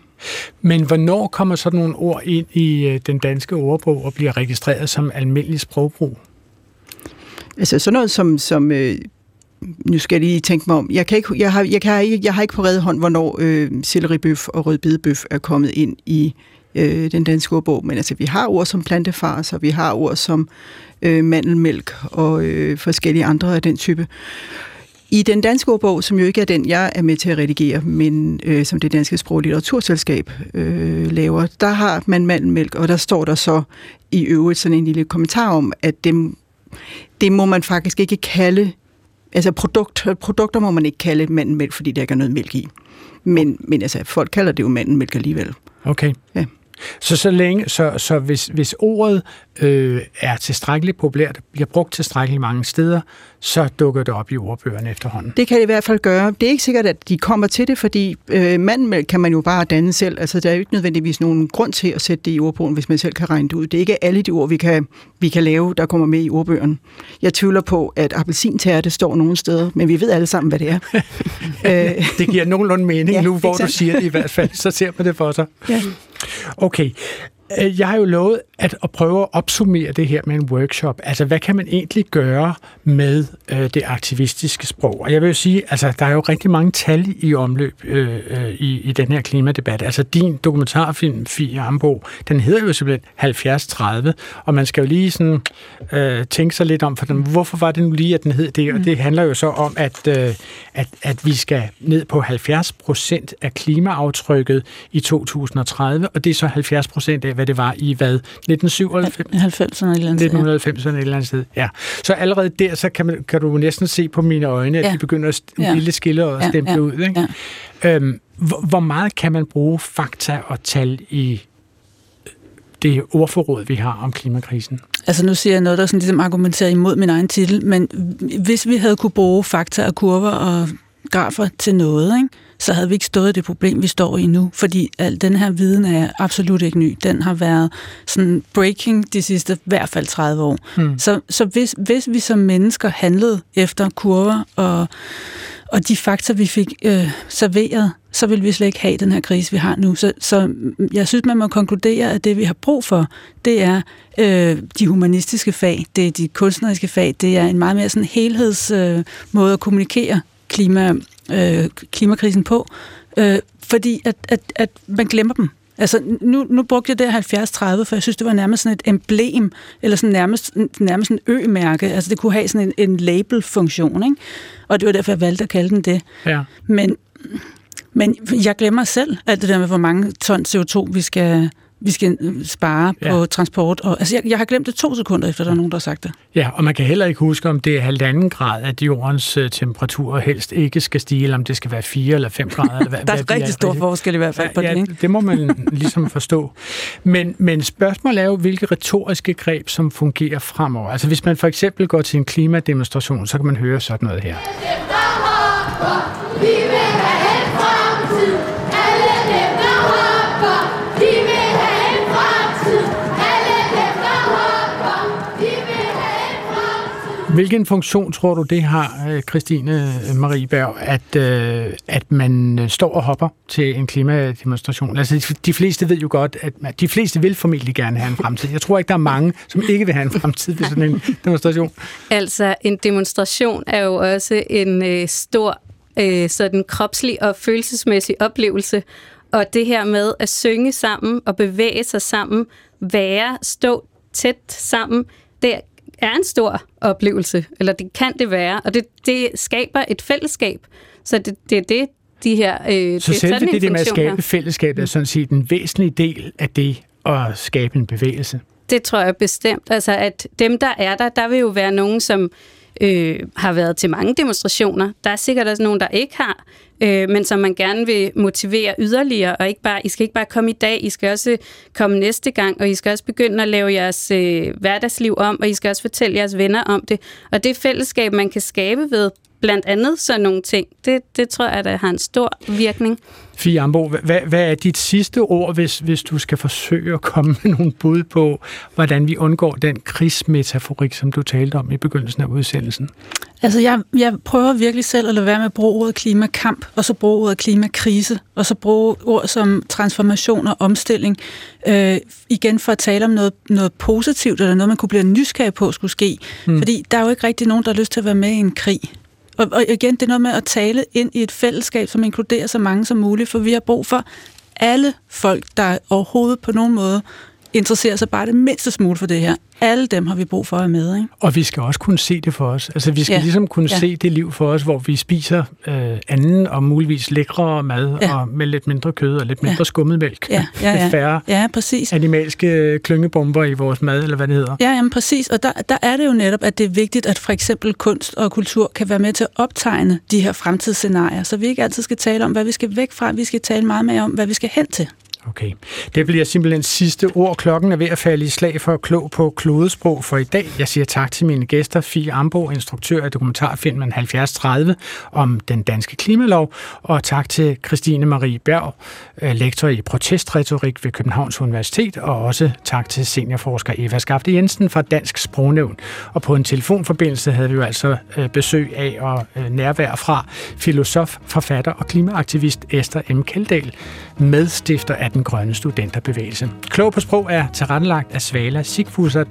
Men hvornår kommer sådan nogle ord ind i øh, den danske ordbog og bliver registreret som almindelig sprogbrug? Altså sådan noget som, som øh, nu skal jeg lige tænke mig om, jeg, kan ikke, jeg, har, jeg, kan ikke, jeg har ikke på redde hånd, hvornår øh, selleribøf og rødbedebøf er kommet ind i øh, den danske ordbog, men altså vi har ord som plantefars, og vi har ord som øh, mandelmælk og øh, forskellige andre af den type. I den danske ordbog, som jo ikke er den, jeg er med til at redigere, men øh, som det danske sprog- og litteraturselskab øh, laver, der har man mandelmælk, og der står der så i øvrigt sådan en lille kommentar om, at dem, det må man faktisk ikke kalde, altså produkt, produkter må man ikke kalde mandelmælk, fordi der ikke er noget mælk i. Men, men altså, folk kalder det jo mandelmælk alligevel. Okay. Ja. Så, så, længe, så, så hvis, hvis ordet øh, er tilstrækkeligt populært, bliver brugt tilstrækkeligt mange steder, så dukker det op i ordbøgerne efterhånden. Det kan det i hvert fald gøre. Det er ikke sikkert, at de kommer til det, fordi øh, mandelmælk kan man jo bare danne selv. Altså, der er jo ikke nødvendigvis nogen grund til at sætte det i ordbogen, hvis man selv kan regne det ud. Det er ikke alle de ord, vi kan, vi kan lave, der kommer med i ordbøgerne. Jeg tvivler på, at appelsintærte står nogle steder, men vi ved alle sammen, hvad det er. Øh, det giver nogenlunde mening Ja, nu, hvor du siger det i hvert fald. Så ser man det for sig. Ja. Okay. Øh, Jeg har jo lovet at, at prøve at opsummere det her med en workshop. Altså, hvad kan man egentlig gøre med øh, det aktivistiske sprog? Og jeg vil jo sige, altså, der er jo rigtig mange tal i omløb øh, øh, i, i den her klimadebat. Altså, din dokumentarfilm, Fie Ambo, den hedder jo simpelthen 70-30, og man skal jo lige sådan øh, tænke sig lidt om, for den, hvorfor var det nu lige, at den hed det? Og det handler jo så om, at, øh, at, at vi skal ned på 70 procent af klimaaftrykket i 2030, og det er så 70 procent af, hvad det var i hvad? 1997? 90'erne et eller andet sted, 1990'erne et eller andet sted, ja. Så allerede der, så kan, man, kan du næsten se på mine øjne, at Ja. de begynder at Ja. lille skille og Ja, stemple ja, ud. Ikke? Øhm, hvor, hvor meget kan man bruge fakta og tal i det ordforråd, vi har om klimakrisen? Altså nu siger jeg noget, der sådan ligesom argumenterer imod min egen titel, men hvis vi havde kunne bruge fakta og kurver og grafer til noget, ikke, så havde vi ikke stået i det problem, vi står i nu. Fordi al den her viden er absolut ikke ny. Den har været sådan breaking de sidste i hvert fald 30 år. Hmm. Så, så hvis, hvis vi som mennesker handlede efter kurver og, og de fakta, vi fik øh, serveret, så vil vi slet ikke have den her krise, vi har nu. Så, så jeg synes, man må konkludere, at det, vi har brug for, det er øh, de humanistiske fag, det er de kunstneriske fag, det er en meget mere sådan helheds øh, måde at kommunikere klima, øh, klimakrisen på, øh, fordi at, at, at man glemmer dem. Altså, nu, nu brugte jeg det 70-30, for jeg synes, det var nærmest sådan et emblem, eller sådan nærmest, nærmest en ø-mærke. Altså, det kunne have sådan en, en label-funktion, ikke? Og det var derfor, jeg valgte at kalde den det. Ja. Men, men jeg glemmer selv alt det der med, hvor mange ton CO2 vi skal, vi skal øh, spare Ja. på transport. Og, altså, jeg, jeg har glemt det to sekunder, efter der er nogen, der har sagt det. Ja, og man kan heller ikke huske, om det er halvanden grad, at jordens øh, temperatur helst ikke skal stige, eller om det skal være 4 eller 5 grader. Eller hvad, Der er hvad rigtig stor forskel i hvert fald på ja, det, ikke? det må man ligesom forstå. Men, men spørgsmålet er jo, hvilke retoriske greb, som fungerer fremover. Altså hvis man for eksempel går til en klimademonstration, så kan man høre sådan noget her. Vi Hvilken funktion tror du, det har, øh, Christine øh, Marieberg, at, øh, at man står og hopper til en klimademonstration? Altså, de- de fleste ved jo godt, at man- de fleste vil formentlig gerne have en fremtid. Jeg tror ikke, der er mange, som ikke vil have en fremtid ved sådan en demonstration. Altså, en demonstration er jo også en øh, stor øh, sådan kropslig og følelsesmæssig oplevelse. Og det her med at synge sammen og bevæge sig sammen, være, stå tæt sammen, det er en stor oplevelse, eller det kan det være, og det, det skaber et fællesskab. Så det, det er det, de her... Øh, så det, selve det, det med at funktion her. skabe fællesskab er sådan set en væsentlig del af det at skabe en bevægelse. Det tror jeg bestemt. Altså, at dem, der er der, der vil jo være nogen, som øh, har været til mange demonstrationer. Der er sikkert også nogen, der ikke har, øh, men som man gerne vil motivere yderligere, og ikke bare, I skal ikke bare komme i dag, I skal også komme næste gang, og I skal også begynde at lave jeres øh, hverdagsliv om, og I skal også fortælle jeres venner om det. Og det fællesskab, man kan skabe ved blandt andet sådan nogle ting, det, det tror jeg, der har en stor virkning. Fie Ambo, hvad, hvad er dit sidste ord, hvis, hvis du skal forsøge at komme med nogle bud på, hvordan vi undgår den krigsmetaforik, som du talte om i begyndelsen af udsendelsen? Altså, jeg, jeg prøver virkelig selv at lade være med at bruge ordet klimakamp, og så bruge ordet klimakrise, og så bruge ord som transformation og omstilling, øh, igen for at tale om noget, noget positivt, eller noget, man kunne blive nysgerrig på skulle ske. Mm. Fordi der er jo ikke rigtig nogen, der har lyst til at være med i en krig. Og, og igen, det er noget med at tale ind i et fællesskab, som inkluderer så mange som muligt, for vi har brug for alle folk, der overhovedet på nogen måde interesserer sig bare det mindste smule for det her. Alle dem har vi brug for at med. Ikke? Og vi skal også kunne se det for os. Altså vi skal Ja. ligesom kunne Ja. se det liv for os, hvor vi spiser øh, anden og muligvis lækre mad, Ja. og med lidt mindre kød og lidt mindre Ja. skummet mælk. Ja, ja, ja. færre Ja, præcis. animalske klyngebomber i vores mad, eller hvad det hedder. Ja, jamen præcis. Og der, der er det jo netop, at det er vigtigt, at for eksempel kunst og kultur kan være med til at optegne de her fremtidsscenarier, så vi ikke altid skal tale om, hvad vi skal væk fra. Vi skal tale meget mere om, hvad vi skal hen til. Okay. Det bliver simpelthen sidste ord. Klokken er ved at falde i slag for klog på klodesprog for i dag. Jeg siger tak til mine gæster, Fie Ambo, instruktør af dokumentarfilmen 7030 om den danske klimalov, og tak til Christine Marie Berg, øh, lektor i protestretorik ved Københavns Universitet, og også tak til seniorforsker Eva Skafte Jensen fra Dansk Sprognævn. Og på en telefonforbindelse havde vi jo altså øh, besøg af og øh, nærvær fra filosof, forfatter og klimaaktivist Esther M. Keldahl, medstifter af den grønne studenterbevægelse. Klog på sprog er tilrettelagt af Svala Sigfusser,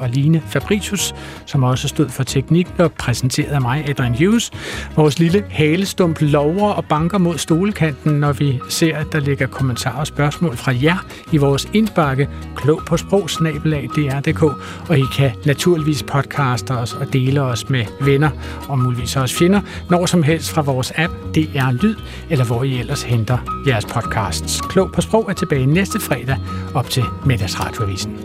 og Line Fabricius, som også stod for teknik og præsenteret af mig, Adrian Hughes. Vores lille halestump lover og banker mod stolekanten, når vi ser, at der ligger kommentarer og spørgsmål fra jer i vores indbakke, klog på sprog, dr.dk, og I kan naturligvis podcaste os og dele os med venner og muligvis også fjender, når som helst fra vores app DR Lyd, eller hvor I ellers henter jeres podcasts. Klog på sprog er tilbage næste fredag op til Middagsradioavisen.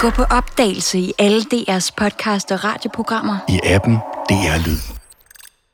Gå på opdagelse i alle DR's podcast og radioprogrammer. I appen DR Lyd.